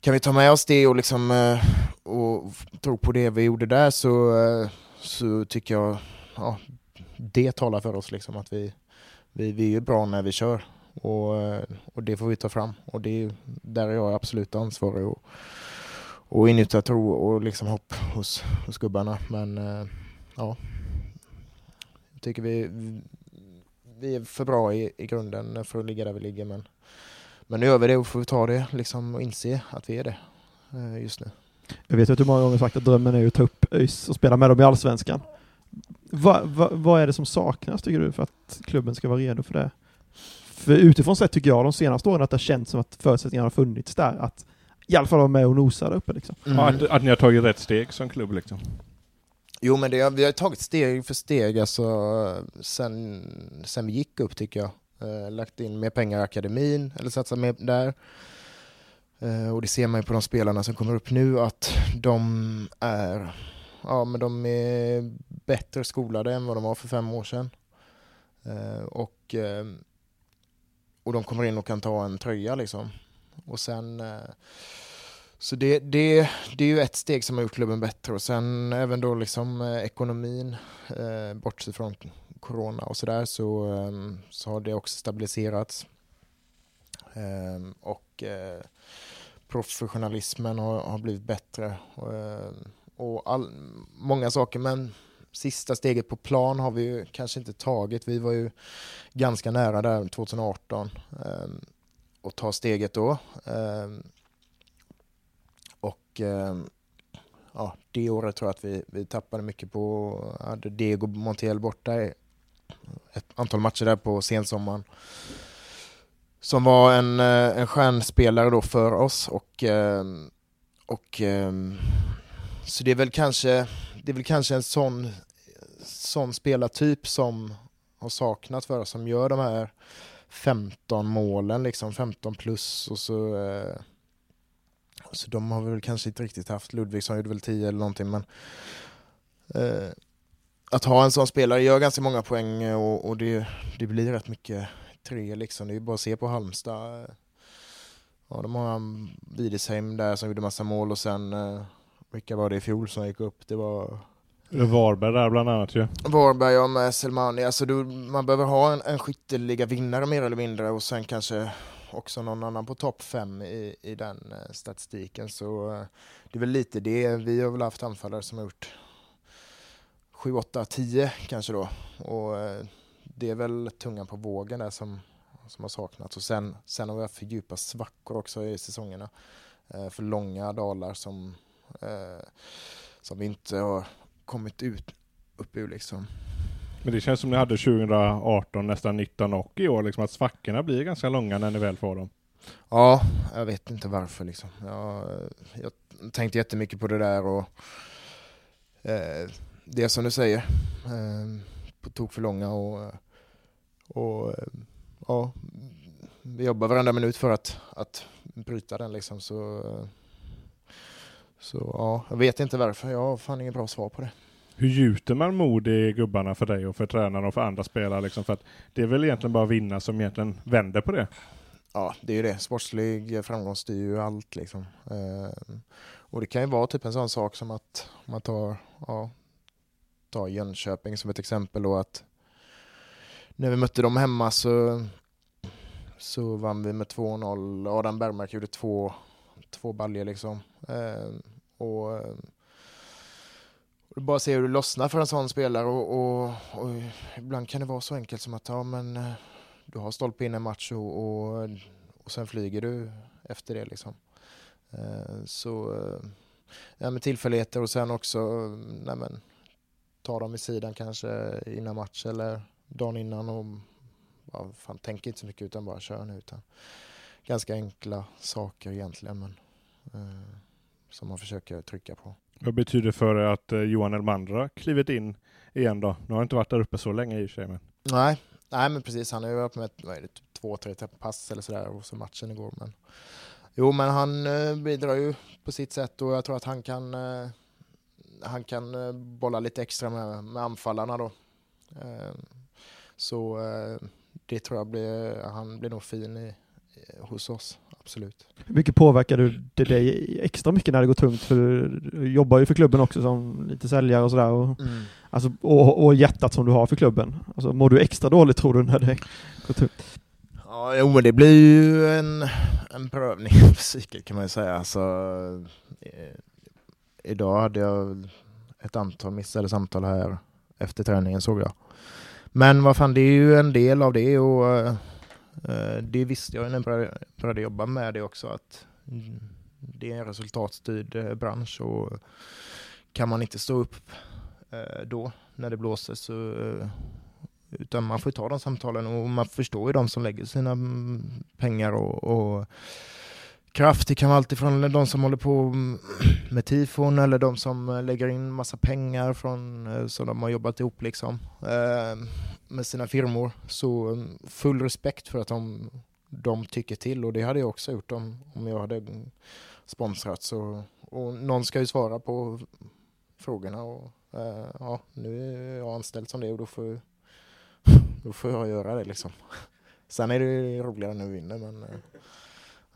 kan vi ta med oss det och, liksom, eh, och tro på det vi gjorde där så, eh, så tycker jag ja, det talar för oss liksom att vi, vi, vi är bra när vi kör. Och, eh, och det får vi ta fram. Och det där är jag absolut ansvarig och, och ingjuta tro och liksom hopp hos, hos gubbarna men eh, ja jag tycker vi, vi är för bra i, i grunden för att ligga där vi ligger men men nu gör vi det och får ta det liksom och inse att vi är det eh, just nu. Jag vet inte att du många gånger sagt att drömmen är att ta upp ÖIS och spela med dem i Allsvenskan. Va, va, vad är det som saknas tycker du för att klubben ska vara redo för det? För utifrån sett tycker jag de senaste åren att det har känts som att förutsättningarna har funnits där. Att i alla fall vara med och nosa där uppe liksom. Ja, att, att ni har tagit rätt steg som klubb liksom. Jo men det, vi har tagit steg för steg alltså sen, sen vi gick upp tycker jag. Eh, lagt in mer pengar i akademin, eller satsat mer där. Eh, och det ser man ju på de spelarna som kommer upp nu att de är, ja men de är bättre skolade än vad de var för fem år sedan. Eh, och, och de kommer in och kan ta en tröja liksom. Och sen eh, så det, det, det är ju ett steg som har gjort klubben bättre och sen även då liksom eh, ekonomin, eh, bortsett från corona och sådär så, ehm, så har det också stabiliserats. Eh, och eh, professionalismen har, har blivit bättre. Och, eh, och all, många saker men sista steget på plan har vi ju kanske inte tagit. Vi var ju ganska nära där 2018 och ta steget då. Ehm, och ehm, ja, det året tror jag att vi, vi tappade mycket på, hade Diego Montiel borta i ett antal matcher där på sensommaren. Som var en, eh, en stjärnspelare då för oss och, ehm, och så det är väl kanske, det är väl kanske en sån, sån spelartyp som har saknats för oss, som gör de här 15 målen, liksom 15 plus och så eh, så de har väl kanske inte riktigt haft, Ludvigsson gjorde väl 10 eller någonting men eh, att ha en sån spelare gör ganska många poäng eh, och, och det, det blir rätt mycket tre liksom. Det är ju bara att se på Halmstad. Ja, de har Widesheim där som gjorde massa mål och sen eh, vilka var det i fjol som gick upp? Det var Varberg där bland annat ju. Varberg ja, med Selmani. Alltså du, man behöver ha en, en skytteliga vinnare mer eller mindre och sen kanske också någon annan på topp fem i, i den eh, statistiken. Så eh, det är väl lite det. Vi har väl haft anfallare som har gjort 7, 8, 10 kanske då. Och eh, det är väl tungan på vågen där som, som har saknats. Och sen, sen har vi haft för djupa svackor också i säsongerna. för långa dalar som, som vi inte har kommit ut upp ur liksom. Men det känns som ni hade 2018, nästan 19 och i år, liksom att svackorna blir ganska långa när ni väl får dem. Ja, jag vet inte varför liksom. Jag, jag tänkte jättemycket på det där och eh, det som du säger, eh, på tok för långa och, och eh, ja, vi jobbar varenda minut för att, att bryta den liksom så så ja, jag vet inte varför. Jag har fan inget bra svar på det. Hur gjuter man mod i gubbarna för dig och för tränarna och för andra spelare? Liksom? För att det är väl egentligen bara vinna som egentligen vänder på det? Ja, det är ju det. Sportslig framgång styr ju allt. Liksom. Eh, och det kan ju vara typ en sån sak som att man tar, ja, tar Jönköping som ett exempel då att när vi mötte dem hemma så, så vann vi med 2-0. Adam Bergmark gjorde två, två baljor liksom. Eh, och eh, bara se hur det lossnar för en sån spelare och, och, och, ibland kan det vara så enkelt som att ja, men, eh, du har stolpe in en match och, och, och sen flyger du efter det. Liksom. Eh, så eh, ja, med tillfälligheter och sen också nej, men, ta dem i sidan kanske innan match eller dagen innan och ja, fan, tänk inte så mycket utan bara kör nu. Utan, ganska enkla saker egentligen men, eh, som man försöker trycka på. Vad betyder det för att eh, Johan Elmandra klivit in igen då? Nu har han inte varit där uppe så länge i och för sig. Men... Nej, nej, men precis. Han har ju varit med vad är det, typ två, tre pass eller sådär och så matchen igår. Men... Jo, men han eh, bidrar ju på sitt sätt och jag tror att han kan, eh, han kan eh, bolla lite extra med, med anfallarna då. Eh, så det tror jag blir, han blir nog fin i, hos oss absolut. Hur mycket påverkar du det dig extra mycket när det går tungt? För du jobbar ju för klubben också som lite säljare och sådär. Och, mm. alltså, och, och hjärtat som du har för klubben. Alltså, mår du extra dåligt tror du när det går tungt? Ja, jo, men det blir ju en, en prövning av psyket kan man ju säga. Alltså, eh, idag hade jag ett antal missade samtal här efter träningen såg jag. Men vad fan, det är ju en del av det och eh, Eh, Eh, det visste jag när jag började jobba med det också att det är en resultatstyrd eh, bransch och kan man inte stå upp eh, då när det blåser så utan man får ta de samtalen och man förstår ju de som lägger sina mm, pengar och, och kraft. Det kan vara alltifrån de som håller på mm, med tifon eller de som lägger in massa pengar från, som de har jobbat ihop liksom med sina firmor. Så mm, full respekt för att de, de tycker till och det hade jag också gjort om, om jag hade sponsrat. Så, och någon ska ju svara på frågorna och uh, ja, nu är jag anställd som det och då får, då får jag göra det liksom. Sen är det roligare när vi vinner men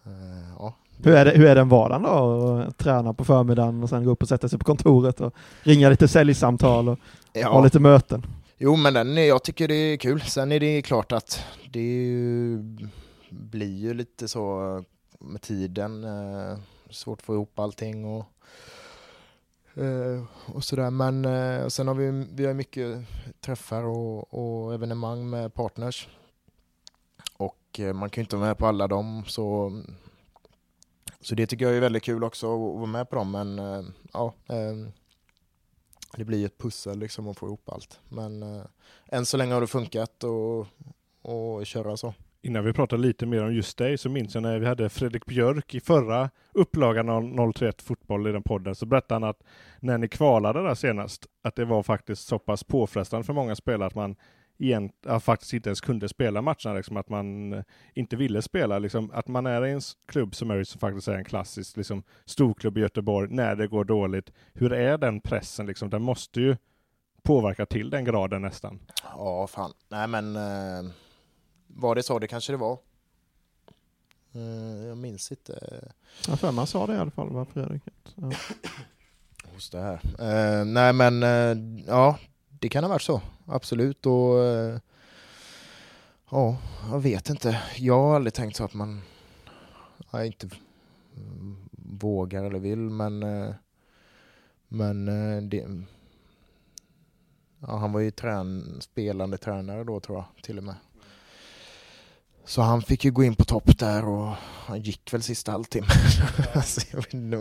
uh, ja. Hur är, det, hur är den vardagen då? Att träna på förmiddagen och sen gå upp och sätta sig på kontoret och ringa lite säljsamtal och ja. ha lite möten? Jo, men den, jag tycker det är kul. Sen är det klart att det ju, blir ju lite så med tiden. Eh, svårt att få ihop allting och Eh, och sådär. Men eh, sen har vi, vi har mycket träffar och, och evenemang med partners. Och eh, man kan ju inte vara med på alla dem så, så det tycker jag är väldigt kul också att vara med på dem. Men eh, ja, eh, det blir ett pussel liksom att få ihop allt. Men eh, än så länge har det funkat och, och köra så. Innan vi pratar lite mer om just dig så minns jag när vi hade Fredrik Björk i förra upplagan av 031 Fotboll i den podden så berättade han att när ni kvalade där senast att det var faktiskt så pass påfrestande för många spelare att man igen, ja, faktiskt inte ens kunde spela matcherna, liksom, att man eh, inte ville spela. Liksom, att man är i en klubb som, är, som faktiskt är en klassisk liksom, storklubb i Göteborg när det går dåligt. Hur är den pressen? Liksom? Den måste ju påverka till den graden nästan. Ja, fan. Nej men eh, var det så? Det kanske det var. Eh, jag minns inte Jag för man sa det i alla fall, va Fredrik? Ja. hos det här. Eh, nej men eh, ja, det kan ha varit så. Absolut. Och eh, ja, jag vet inte. Jag har aldrig tänkt så att man ja, inte vågar eller vill men eh, men eh, det Ja, han var ju trän, spelande tränare då tror jag till och med. Så han fick ju gå in på topp där och han gick väl sista halvtimmen. alltså,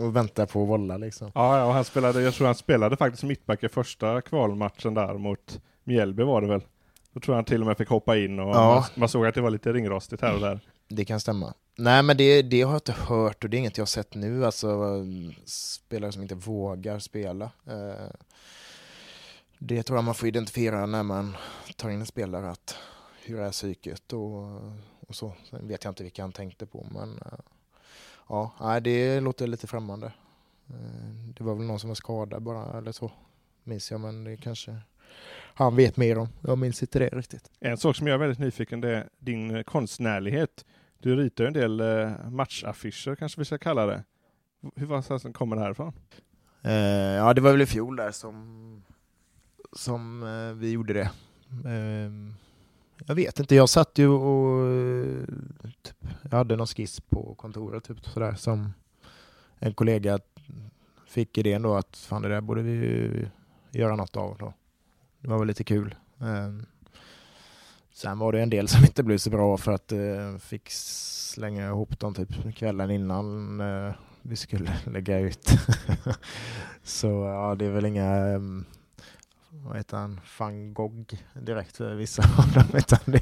och vänta på att volla liksom. Ja, ja, och han spelade, jag tror han spelade faktiskt mittback i första kvalmatchen där mot Mjällby var det väl. Då tror jag han till och med fick hoppa in och Ja. man, man såg att det var lite ringrostigt här och där. Det kan stämma. Nej men det, det har jag inte hört och det är inget jag har sett nu, alltså spelare som inte vågar spela. Eh, Det tror jag man får identifiera när man tar in en spelare, att hur är psyket och, och så. Sen vet jag inte vilka han tänkte på men eh, ja, det låter lite främmande. Eh, Det var väl någon som var skadad bara eller så, minns jag men det kanske han vet mer om. Jag minns inte det riktigt. En sak som jag är väldigt nyfiken det är din konstnärlighet. Du ritar en del eh, matchaffischer kanske vi ska kalla det. Hur var kommer det här ifrån? Eh, ja, det var väl i fjol där som, som eh, vi gjorde det. Eh, jag vet inte, jag satt ju och typ, jag hade någon skiss på kontoret typ sådär som en kollega fick idén då att fan det där borde vi ju göra något av då. Det var väl lite kul. Ehm, sen var det en del som inte blev så bra för att eh, fick slänga ihop dem typ kvällen innan eh, vi skulle lägga ut. så ja, det är väl inga, um, vad heter han, van Gogh direkt för vissa av dem.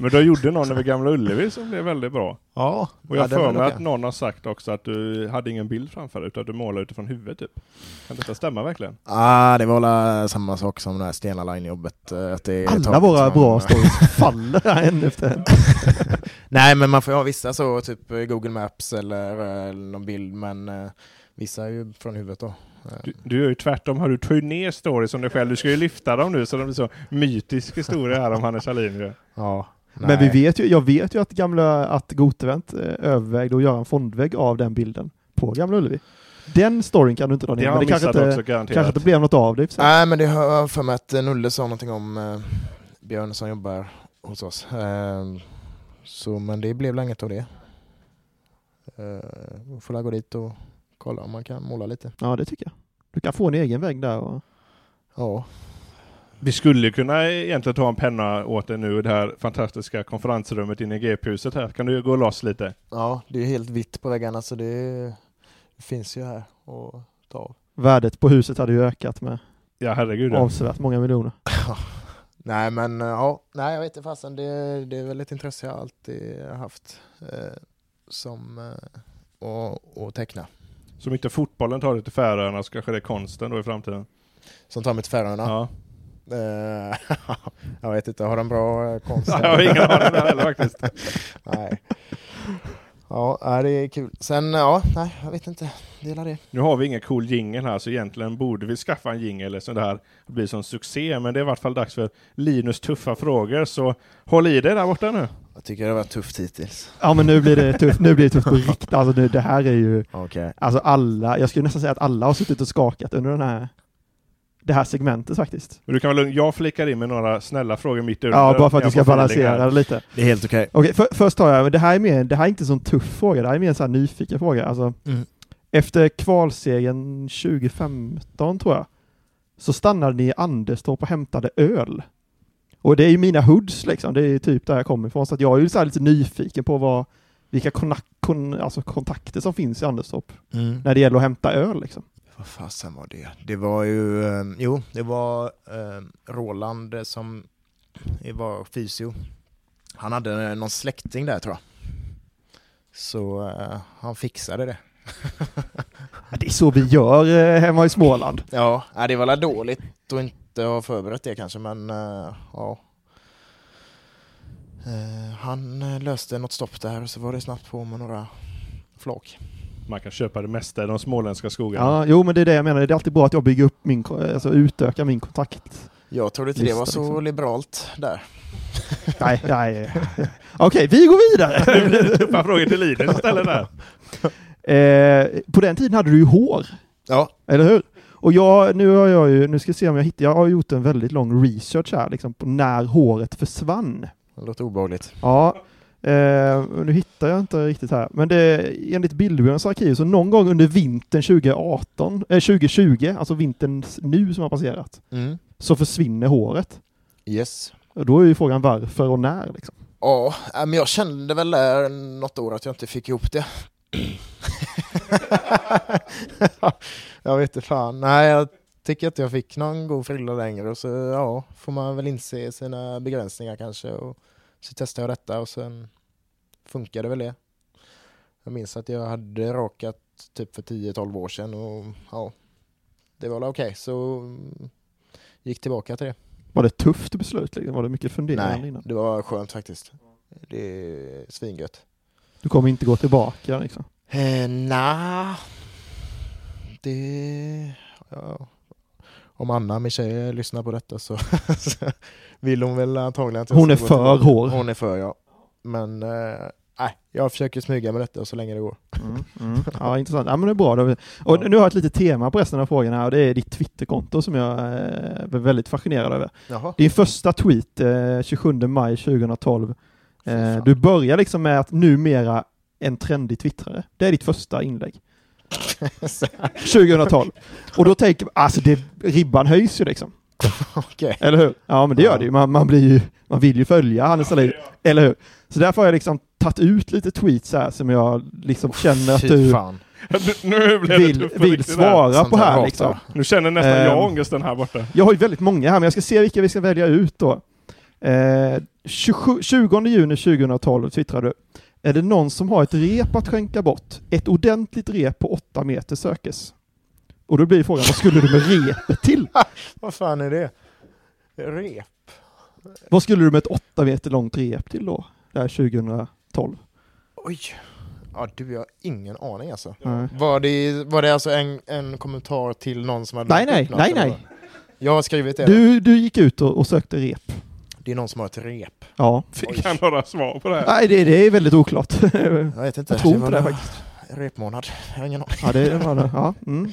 Men du gjorde någon över Gamla Ullevi som blev väldigt bra. ja, Och jag ja, för mig att någon har sagt också att du hade ingen bild framför dig utan du målade utifrån huvudet typ. Kan detta stämma verkligen? Ah, det var väl samma sak som det här Stena Line-jobbet. eh, Alla våra bra stories faller en efter en. Nej, men man får ju ha vissa så, typ Google Maps eller eh, någon bild, men eh, vissa är ju från huvudet då. Du, du är ju tvärtom, har du tagit ner stories om dig själv. Du ska ju lyfta dem nu så de blir så mytisk historia här om Hannes Alin ju. Ja. Men vi nej. vet ju, jag vet ju att gamla, att Gotevent eh, övervägde att göra en fondvägg av den bilden på Gamla Ullevi. Den storyn kan du inte dra Det ner, har men det kanske inte, också kanske inte blev något av det. Nej, men det har jag för mig att eh, Nulle sa någonting om eh, Björn som jobbar hos oss. Eh, så, men det blev inget av det. Eh, vi får gå dit och kolla om man kan måla lite. Ja, det tycker jag. Du kan få en egen vägg där och... Ja, Vi skulle kunna egentligen ta en penna åt dig nu i det här fantastiska konferensrummet inne i GP-huset här. Kan du gå loss lite? ja det är helt vitt på väggarna så det, det finns ju här att ta av. Värdet på huset hade ju ökat med Ja, herregud. ja. avsevärt många miljoner. Nej men eh, ja, nej jag vet inte fasen det, det är väl ett intresse jag alltid haft eh, som eh, att, att teckna. Som inte fotbollen tar dig till Färöarna så kanske det är konsten då i framtiden. Som tar mig till Färöarna. Ja. Eh, jag vet inte, har de bra eh, konst? Jag har ingen aning heller faktiskt. nej. Ja, det är kul. Sen, ja, nej, jag vet inte. Dela det. Nu har vi ingen cool jingle här så egentligen borde vi skaffa en jingle så det här blir som succé. Men det är i vart fall dags för Linus tuffa frågor. Så håll i dig där borta nu. Jag tycker det har varit tufft hittills. Ja men nu blir det tufft, nu blir det tufft på riktigt. Alltså nu, det här är ju, Okej. alltså alla, jag skulle nästan säga att alla har suttit och skakat under den här, det här segmentet faktiskt. Och du kan väl, jag flickar in med några snälla frågor mitt under. Ja, bara för att du ska balansera det lite. Det är helt okej. Okej, för, först tar jag, men det här är mer, det här är inte en sån tuff fråga, det här är mer en sån här nyfiken fråga. Alltså, Mm. efter kvalsegern 2015 tror jag, så stannade ni i Anderstorp och hämtade öl. Och det är ju mina hoods liksom, det är typ där jag kommer ifrån, så att jag är ju så här lite nyfiken på vad, vilka konak- kon, alltså kontakter som finns i Anderstorp Mm. när det gäller att hämta öl liksom. Vad fasen var det? Det var ju, eh, jo, det var eh, Roland eh, som var fysio. Han hade eh, någon släkting där tror jag. Så eh, han fixade det. Det är så vi gör eh, hemma i Småland. Ja, det var väl dåligt att inte ha förberett det kanske, men eh, ja. Eh, han eh, löste något stopp där och så var det snabbt på med några flak. Man kan köpa det mesta i de småländska skogarna. Ja, jo men det är det jag menar, det är alltid bra att jag bygger upp min, alltså utökar min kontakt. Jag trodde inte det var så liksom. liberalt där. Nej, nej. Okej, vi går vidare. Det blir tuffa frågor till Linus istället där. Eh, på den tiden hade du ju hår, Ja, eller hur? Och jag, nu har jag ju, nu ska jag se om jag hittar, jag har gjort en väldigt lång research här liksom på när håret försvann. det låter obehagligt. Ja, eh, nu hittar jag inte riktigt här, men det, enligt Bildbyråns arkiv så någon gång under vintern 2018, eh, 2020, alltså vintern nu som har passerat, Mm. så försvinner håret. Yes. Och då är ju frågan varför och när liksom. Ja, äh, men jag kände väl där något år att jag inte fick ihop det. jag vet inte fan. Nej, jag tycker inte jag fick någon god frilla längre och så ja, får man väl inse sina begränsningar kanske och så testade jag detta och sen funkade väl det. Jag minns att jag hade rakat typ för 10-12 år sedan och ja, det var väl okej så mm, gick tillbaka till det. Var det ett tufft beslut? Liksom? Var det mycket funderande Nej, innan? det var skönt faktiskt. Det är svingött. Du kommer inte gå tillbaka liksom? Eh, nah. Det... Ja. Om Anna, min tjej, lyssnar på detta så, vill hon väl antagligen att jag Hon är för hård. Hon är för, ja. Men eh, nej, jag försöker smyga med detta så länge det går. Mm, mm. Ja, intressant. Ja, men det är bra. Då. Och nu har jag ett litet tema på resten av frågorna och det är ditt Twitterkonto som jag eh, är väldigt fascinerad över. Jaha. Din första tweet, eh, 27 maj 2012. Eh, du börjar liksom med att numera en trendig twittrare. Det är ditt första inlägg. 2012. Och då tänker man, alltså det, ribban höjs ju liksom. Okej. Eller hur? Ja men det gör det ju. Man, man, blir ju, man vill ju följa Hannes Sahlin. Eller hur? Så därför har jag liksom tagit ut lite tweets här som jag liksom känner att du fan. Vill, vill svara på här liksom. Nu känner nästan Ehm. jag ångesten här borta. Jag har ju väldigt många här, men jag ska se vilka vi ska välja ut då. Eh, 27, 20 juni 2012 twittrade du. Är det någon som har ett rep att skänka bort? Ett ordentligt rep på 8 meter sökes. Och då blir frågan, vad skulle du med repet till? Vad fan är det? Rep? Vad skulle du med ett 8 meter långt rep till då? Där 2012? Oj. Ja du, jag har ingen aning alltså. Var det, var det alltså en, en kommentar till någon som hade Nej, nej, något, nej, nej. Jag har skrivit det. Du, du gick ut och, och sökte rep. Det är någon som har ett rep. Ja. Fick han några svar på det här? Nej, det, det är väldigt oklart. Jag vet inte. Jag tror inte var det nog faktiskt. Repmånad. Jag har ingen aning. ja, det var det. Ja. Mm.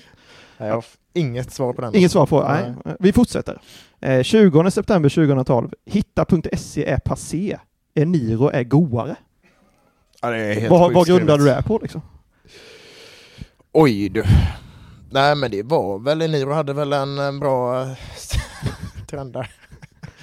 Nej, jag har inget svar på den. Inget svar på, nej. Vi fortsätter. Eh, 20 september 2012. Hitta.se är passé. Eniro är goare. Ja, det är helt Vad, vad grundar skrivet. du det på liksom? Oj du. Nej men det var väl, Eniro hade väl en, en bra eh, trend där.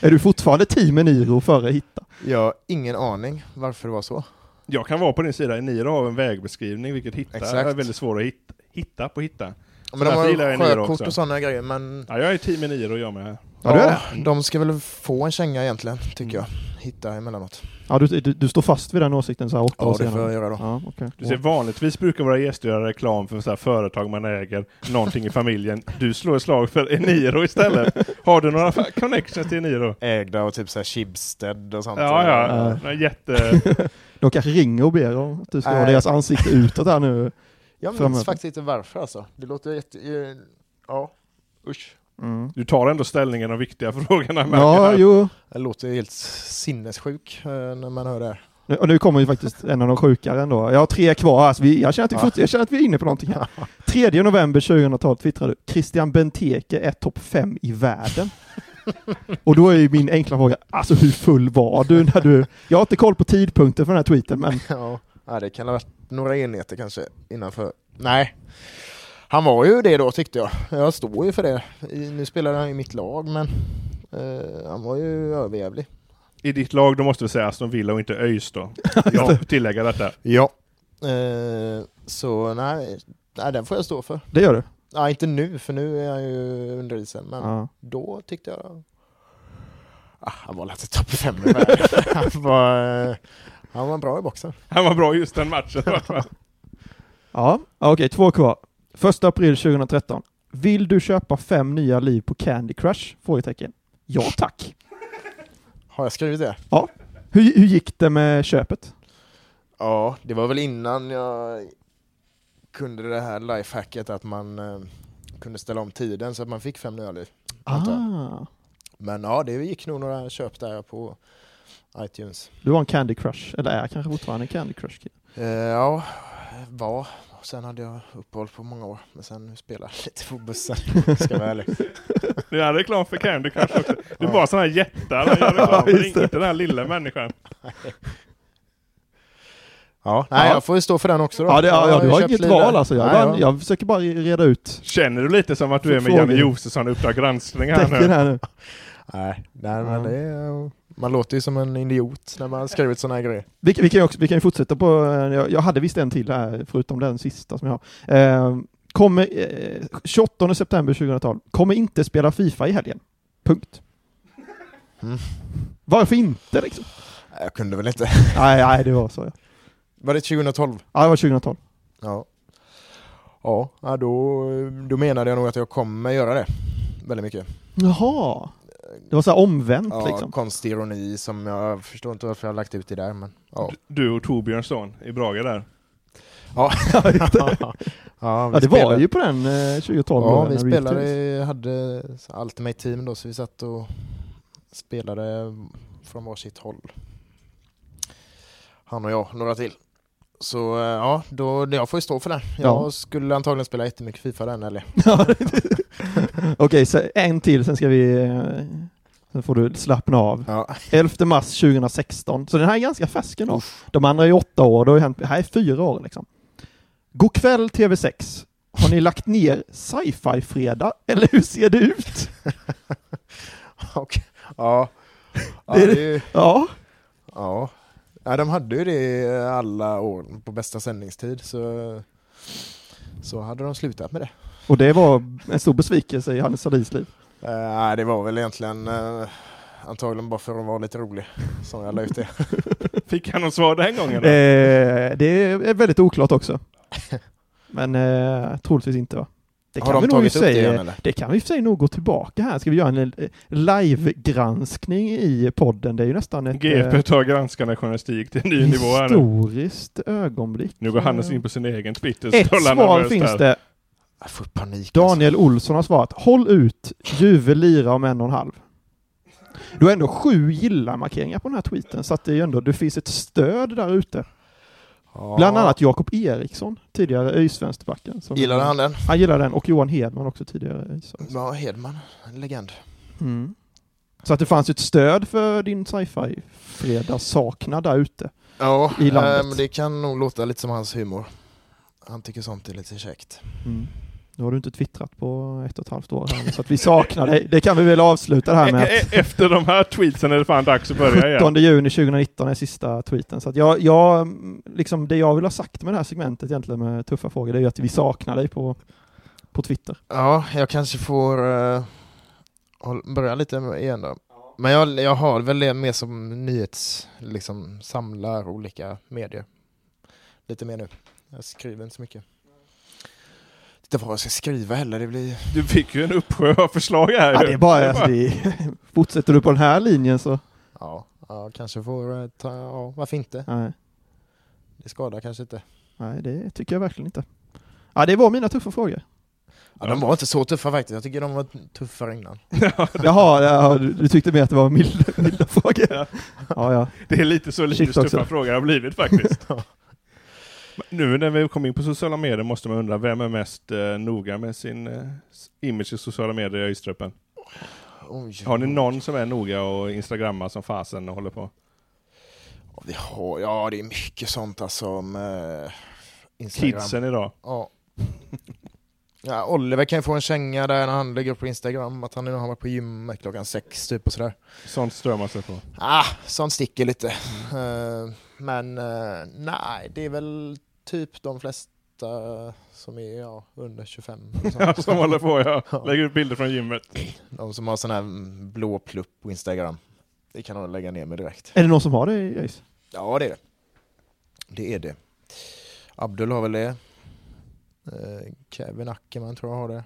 Är du fortfarande team Eniro före Hitta? Jag har ingen aning varför det var så. Jag kan vara på din sida. Eniro har en vägbeskrivning, vilket hitta Exakt. är väldigt svårt att hitta, hitta på hitta. Men därför de har sjökort och sådana grejer men Ja, jag är team Eniro jag med. Ja, du är det? de ska väl få en känga egentligen, tycker jag. Hitta emellanåt. Ja, du, du, du står fast vid den åsikten så här åtta Ja, år det senare? får jag göra då. Ja, okej. Du ser, vanligtvis brukar våra gäster göra reklam för så här företag man äger, någonting i familjen. Du slår ett slag för Eniro istället. Har du några connections till Eniro? Ägda och typ såhär Schibsted och sånt. Ja, ja. Ja. ja. Jätte... De kanske ringer och ber om att du ska ha Nej. deras ansikte utåt här nu. Jag minns faktiskt inte varför alltså. Det låter jätte... Ja, usch. Mm. Du tar ändå ställningen de viktiga frågorna. Ja, jag. jo. Det låter helt sinnessjuk eh, när man hör det här. Nu- Och nu kommer ju faktiskt en av de sjukare ändå. Jag har tre kvar här, så vi, jag, känner att vi Ja. jag känner att vi är inne på någonting här. 3 november 2012 twittrade du Christian Benteke är topp fem i världen. Och då är ju min enkla fråga, alltså hur full var du när du... Jag har inte koll på tidpunkten för den här tweeten, men Ja, ja, det kan ha varit några enheter kanske innanför. Nej, Han var ju det då tyckte jag. Jag står ju för det. Nu spelar han i mitt lag men eh, han var ju överjävlig. I ditt lag, då måste vi säga Aston Villa och inte ÖIS då. Jag får tillägga detta. Ja. Eh, så nej, nej, den får jag stå för. Det gör du? Nej, inte nu för nu är han ju under isen. Men Ja. då tyckte jag... Ah, han var lite topp fem i världen. han, var, eh, han var bra i boxen. Han var bra just den matchen. Ja, okej, två kvar. Första april 2013. Vill du köpa fem nya liv på Candy Crush? Frågetecken. Ja tack. Har jag skrivit det? Hur, hur gick det med köpet? Ja, det var väl innan jag kunde det här lifehacket att man eh, kunde ställa om tiden så att man fick fem nya liv. Ah, Men ja, det gick nog några köp där på iTunes. du var en Candy Crush, eller är kanske fortfarande en Candy Crush. Eh, ja, var. Och sen hade jag uppehåll på många år. Men sen spelade jag lite på bussen. Ska jag vara ärlig. Du är reklam för Candy Crush också. Du är bara sådana här jättar han gör reklam för, just det. inte den här lilla människan. Ja, nej, Ja. jag får ju stå för den också då. Ja, det, ja, ja du har inget val alltså. Jag, Nej, bara, ja. jag försöker bara reda ut Känner du lite som att du är med. Janne Josefsson i Uppdrag granskning här nu? här nu. Nej, nej men det är, man låter ju som en idiot när man skrivit sådana här grejer. Vi, vi, kan ju också, vi kan ju fortsätta på, eh, jag, jag hade visst en till här, förutom den sista som jag har. Eh, kommer, eh, 28 september 2012, kommer inte spela Fifa i helgen. Punkt. Mm. Varför inte liksom? Jag kunde väl inte. nej, nej, det var så. Ja, Var det 2012? ja det var 2012. Ja. Ja, ja, då, då menade jag nog att jag kommer göra det. Väldigt mycket. Jaha. Det var så här omvänt Ja, liksom. konstig ironi som jag förstår inte varför jag har lagt ut det där men ja. Du och Torbjörns son i Brage där. Ja, Ja, ja, vi Ja, det spelade- var ju på den eh, 2012. Ja, när vi spelade, hade Ultimate Team då så vi satt och spelade från varsitt håll. Han och jag, några till. Så eh, ja, då, jag får ju stå för det. Jag Ja. skulle antagligen spela jättemycket Fifa den eller? Okej, så en till, sen ska vi... eh, Sen får du slappna av. Ja. 11 mars 2016, så den här är ganska färsk ändå. De andra är åtta år, det har hänt, här är fyra år liksom. God kväll TV6. Har ni lagt ner sci-fi fredag, eller hur ser det ut? Och, ja. Ja, Det det Ja, ja. Ja, de hade ju det alla år på bästa sändningstid så, så hade de slutat med det. och det var en stor besvikelse i Hannes Sahlins liv. Eh, Nej, det var väl egentligen eh, antagligen bara för att vara lite rolig som jag la ut det. Fick han något svar den gången? Eh, det är väldigt oklart också. Men eh, troligtvis inte va? Det Har kan, de vi nog upp det igen, eller? det kan vi i och för sig nog gå tillbaka här. Ska vi göra en eh, live-granskning i podden? Det är ju nästan ett GP eh, tar granskande journalistik till en ny nivå här nu. historiskt ögonblick. Nu går Hannes in på sin egen Twitter. Ett svar finns det. Jag får panik. alltså. Daniel Olsson har svarat. Håll ut, Juve lira om en och en halv. Du har ändå sju gilla-markeringar på den här tweeten, så att det, är ju ändå, det finns ett stöd där ute. Ja. Bland annat Jakob Eriksson, tidigare ÖIS-vänsterbacken. som- Gillade han den? Han gillar den, och Johan Hedman också tidigare. ÖIS. Ja, Hedman. En legend. Mm. Så att det fanns ett stöd för din sci-fi fredagssaknad där ute. Ja, I landet. eh, men det kan nog låta lite som hans humor. Han tycker sånt är lite käckt. Mm. Nu har du inte twittrat på ett och ett halvt år här, så att vi saknar dig. Det kan vi väl avsluta det här med. E- e- Efter de här tweetsen är det fan dags att börja igen. 17 juni 2019 är sista tweeten. Så att jag, jag, liksom det jag vill ha sagt med det här segmentet egentligen med tuffa frågor, det är att vi saknar dig på, på Twitter. Ja, jag kanske får uh, börja lite igen då. Men jag, jag har väl det mer som nyhets, liksom samlar olika medier. Lite mer nu. Jag skriver inte så mycket. Inte vad jag ska skriva heller, det blir... Du fick ju en uppsjö av förslag här Ja, det är bara, alltså, det, fortsätter du på den här linjen så, Ja, ja kanske får eh, ta, ja, varför inte? nej, Det skadar kanske inte. nej, det tycker jag verkligen inte. Ja, det var mina tuffa frågor. Ja, de var inte så tuffa faktiskt, jag tycker de var tuffare innan. Jaha, ja, du, du tyckte mer att det var milda, milda frågor? Ja. Ja, ja. Det är lite så också. tuffa frågor har blivit faktiskt. Nu när vi kom in på sociala medier måste man undra, vem är mest eh, noga med sin eh, image i sociala medier i Öjstruppen? Oj, Har ni någon som är noga och instagrammar som fasen och håller på? Ja, Vi har, ja, det är mycket sånt alltså om eh, Instagram. Kidsen idag. Ja. Ja, Oliver kan ju få en känga där när han lägger upp på Instagram att han nu har varit på gymmet klockan sex typ och sådär. Sånt stör man sig på. Ah, sånt sticker lite. Eh, men eh, nej, det är väl typ de flesta som är ja, under 25. och sånt. Ja, som håller på ja. Ja. Lägger ut bilder från gymmet. De som har sån här blå plupp på Instagram. Det kan de lägga ner med direkt. Är det någon som har det, Jöjs? Ja, det är det. Det är det. Abdul har väl det. Eh, Kevin Ackerman tror jag har det.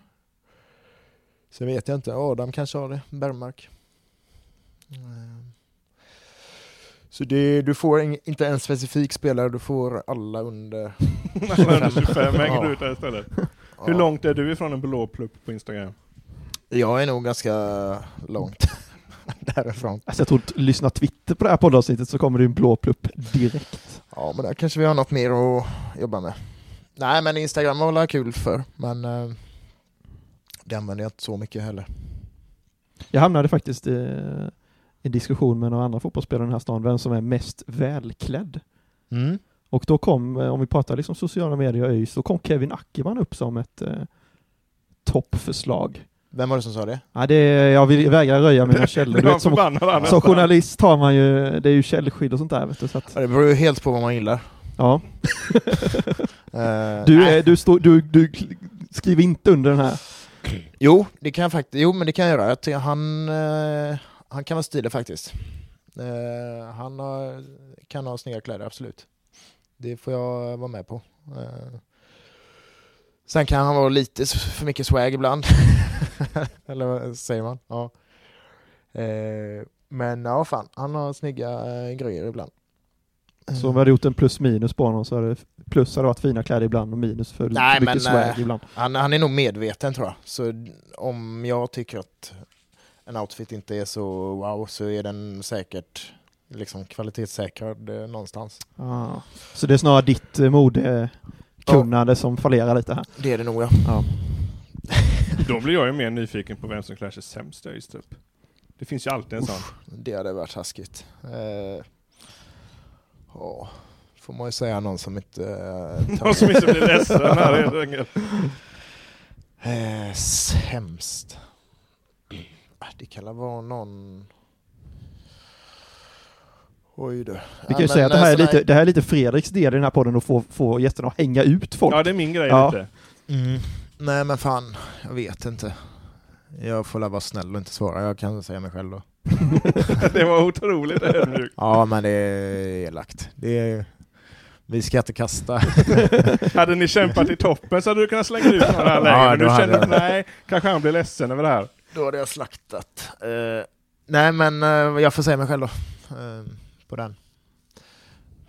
Sen vet jag inte. Adam kanske har det. Bergmark. Så det, du får ing- inte en specifik spelare, du får alla under... Alla under 25 hänger du ut där istället. Hur Ja. långt är du ifrån en blå plupp på Instagram? Jag är nog ganska långt därifrån. Alltså jag tror att lyssna Twitter på det här poddavsnittet så kommer det en blå plupp direkt. Ja, men där kanske vi har något mer att jobba med. Nej, men Instagram var väl kul för men eh, det använder jag inte så mycket heller. Jag hamnade faktiskt i en diskussion med några andra fotbollsspelare i den här stan, vem som är mest välklädd. Mm. Och då kom, eh, om vi pratar liksom sociala medier och ÖIS, då kom Kevin Ackerman upp som ett eh, toppförslag. Vem var det som sa det? Ja, det är, jag vill vägra röja mina källor. Vet, som, som journalist har man ju, det är ju källskydd och sånt där vet du. Så att, Ja, Det beror ju helt på vad man gillar. ja. Eh, Du, nej. är, du, står, du, du skriver inte under den här. Jo, det kan jag faktiskt. Jo, men det kan jag göra. Jag han, eh, han kan vara stilig faktiskt. Eh, han har, kan ha snygga kläder, absolut. Det får jag vara med på. Eh, sen kan han vara lite för mycket swag ibland. Eller vad säger man? Ja. Eh, men ja, fan, han har snygga eh, grejer ibland. Så om vi hade gjort en plus minus på honom så hade plus hade varit fina kläder ibland och minus för Nej, mycket men, swag eh, ibland. Han, han är nog medveten tror jag. Så om jag tycker att en outfit inte är så wow så är den säkert liksom kvalitetssäkrad eh, någonstans. Ah. Så det är snarare ditt eh, modekunnande som fallerar lite här. Det är det nog ja. Ja. Då blir jag ju mer nyfiken på vem som klär sig sämst där just upp. Det finns ju alltid en sån. Det hade varit taskigt. Eh, Ja, får man ju säga någon som inte... eh, Någon som inte blir ledsen här helt enkelt. Eh, sämst. Ah, Det kan väl vara någon... Oj du. Vi kan ju säga att det här, är lite, det här är lite Fredriks del i den här podden att få, få gästerna att hänga ut folk. Ja, det är min grej Ja. lite. Mm. Nej men fan, jag vet inte. Jag får la vara snäll och inte svara, jag kan säga mig själv då. Det var otroligt ödmjukt. Ja men det är elakt. Det är... Vi ska inte kasta. Hade ni kämpat i toppen så hade du kunnat slänga ut några här längre. Ja, men du då kände jag- att nej, kanske han blir ledsen över det här. Då hade jag slaktat. Eh, nej men eh, jag får säga mig själv då. eh, på den.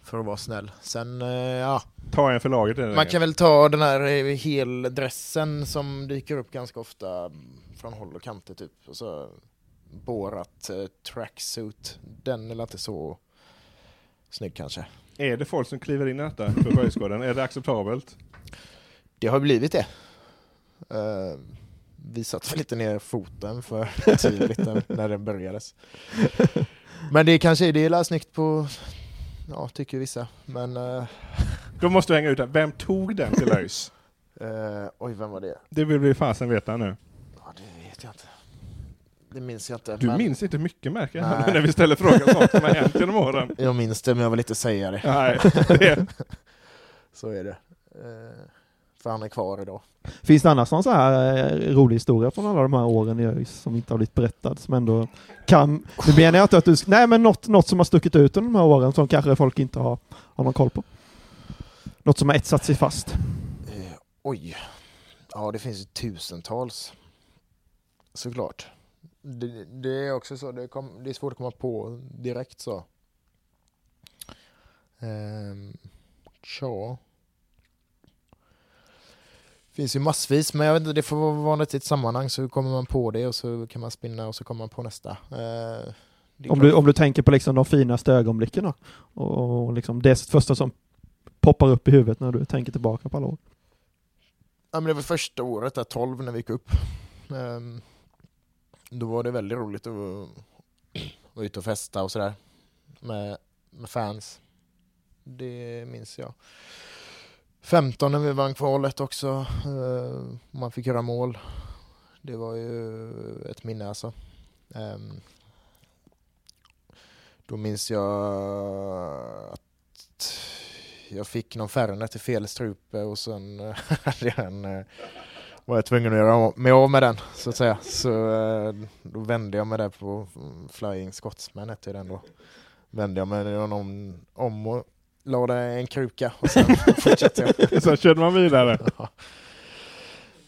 För att vara snäll. Sen, ja. Ta en för laget. Man kan väl ta den här heldressen som dyker upp ganska ofta från håll och kanter typ. Och så Borat tracksuit. Den är inte så snygg kanske. Är det folk som kliver in i detta på Sjöjsgården? Är det acceptabelt? Det har blivit det. Uh, vi satte lite ner foten för tidigt när- den börjades. Men det kanske är det är snyggt på, ja tycker vissa. Men, eh, Då måste du hänga ut den. Vem tog den till ÖIS? eh, oj vem var det? Det vill vi fasen veta nu. Ja, det vet jag inte. Det minns jag inte. Du men minns inte mycket märker jag Nej. när vi ställer frågan sånt som har hänt genom åren. Jag minns det men jag vill inte säga det. Nej, det, Så är det. Eh, för han är kvar idag. Finns det annars någon så här eh, rolig historia från alla de här åren i ÖIS som inte har blivit berättad som ändå kan... Nu menar jag inte att du... Nej men något, något som har stuckit ut under de här åren som kanske folk inte har, har någon koll på. Något som har etsat sig fast. Eh, oj. Ja, det finns tusentals. Såklart. Det, det är också så, det, kom, det är svårt att komma på direkt så. Ehm, tja. Finns ju massvis, men jag vet inte, det får vara i ett sammanhang så kommer man på det och så kan man spinna och så kommer man på nästa. Eh, Om du, om du tänker på liksom de finaste ögonblicken då, och, och liksom det första som poppar upp i huvudet när du tänker tillbaka på alla år. Ja, men det var första året, där, 12, när vi gick upp. Ehm, då var det väldigt roligt att vara ute och festa och sådär. Med, med fans. Det minns jag. 15 när vi vann kvalet också. Eh, man fick göra mål. Det var ju ett minne alltså. Ehm, då minns jag att jag fick någon Fernet i fel strupe och sen hade jag en, var jag tvungen att göra mig av med den så att säga. Så eh, då vände jag mig där på Flying Scotsman hette den då. Vände jag mig om, om och lade en kruka och sen fortsatte jag. Sen körde man vidare.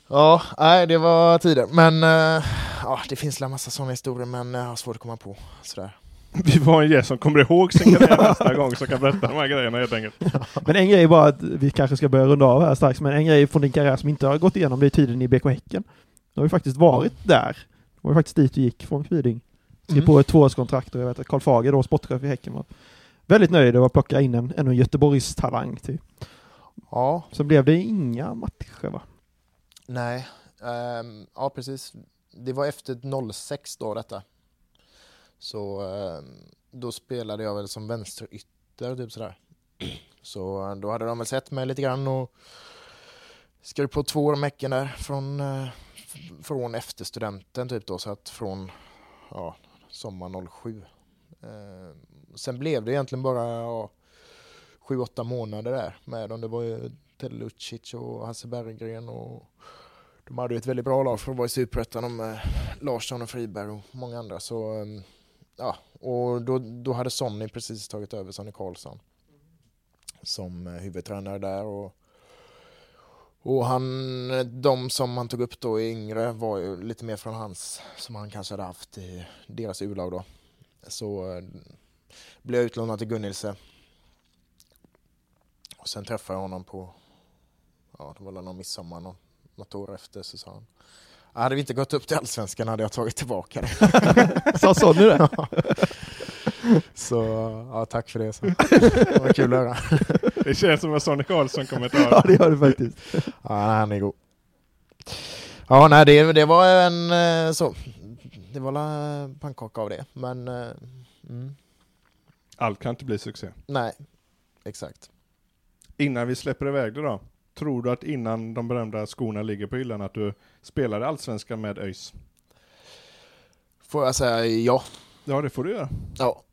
Ja, nej det var tider. Men eh, ja, det finns en massa sådana historier men jag har svårt att komma på sådär. Vi var en gäst som kommer ihåg sin karriär nästa gång som kan berätta de här grejerna helt enkelt. Men en grej bara att vi kanske ska börja runda av här strax, men en grej från din karriär som inte har gått igenom det är tiden i BK Häcken. Du har ju faktiskt varit där. Det var ju faktiskt dit du gick från Kviding. Skrev Mm. på ett tvåårskontrakt och jag vet att Karl Fager, då sportchef i Häcken, var väldigt nöjd över att plocka in en, en Göteborgs-talang till. Ja, Sen blev det inga matcher va? nej. Ehm, ja, precis. Det var efter 06 då detta. Så ehm, då spelade jag väl som vänsterytter typ sådär. Så eh, då hade de väl sett mig lite grann och skrev på två år med Häcken där från, eh, från efter studenten typ då så att från ja, sommar 07. Sen blev det egentligen bara ja, sju, åtta månader där med dem. Det var ju Ted Lucic och Hasse Berggren och de hade ju ett väldigt bra lag för att vara i Superettan med eh, Larsson och Friberg och många andra. Så, ehm, ja, och då, då hade Sonny precis tagit över Sonny Karlsson som eh, huvudtränare där. Och, och han, eh, de som han tog upp då i yngre var ju lite mer från hans, som han kanske hade haft i deras U-lag då. Så blev jag utlånad till Gunnilse. Och sen träffade jag honom på, ja det var väl någon midsommar någon, något år efter så sa han hade vi inte gått upp till Allsvenskan hade jag tagit tillbaka det. Sa Sonny det? Så ja, tack för det. Så. Det var kul att höra. Det känns som en Sonny Karlsson-kommentar. Ja, det gör det faktiskt. Ja, han är god. Ja, nej, det, det var en eh, så. Det var la pannkaka av det, men eh, mm, Allt kan inte bli succé. nej, exakt. Innan vi släpper iväg det då. Tror du att innan de berömda skorna ligger på hyllan att du spelade Allsvenskan med ÖIS? Får jag säga ja? Ja, det får du göra. Ja.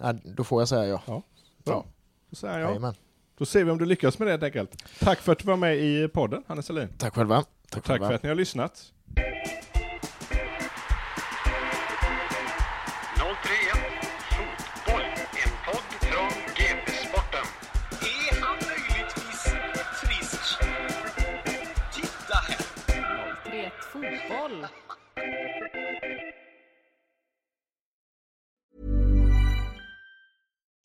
ja då får jag säga ja. Ja. Ja. Då säger jag. Jajamän. Då ser vi om du lyckas med det helt enkelt. Tack för att du var med i podden, Hannes Selin. Tack själva. Tack, Tack själva. för att ni har lyssnat.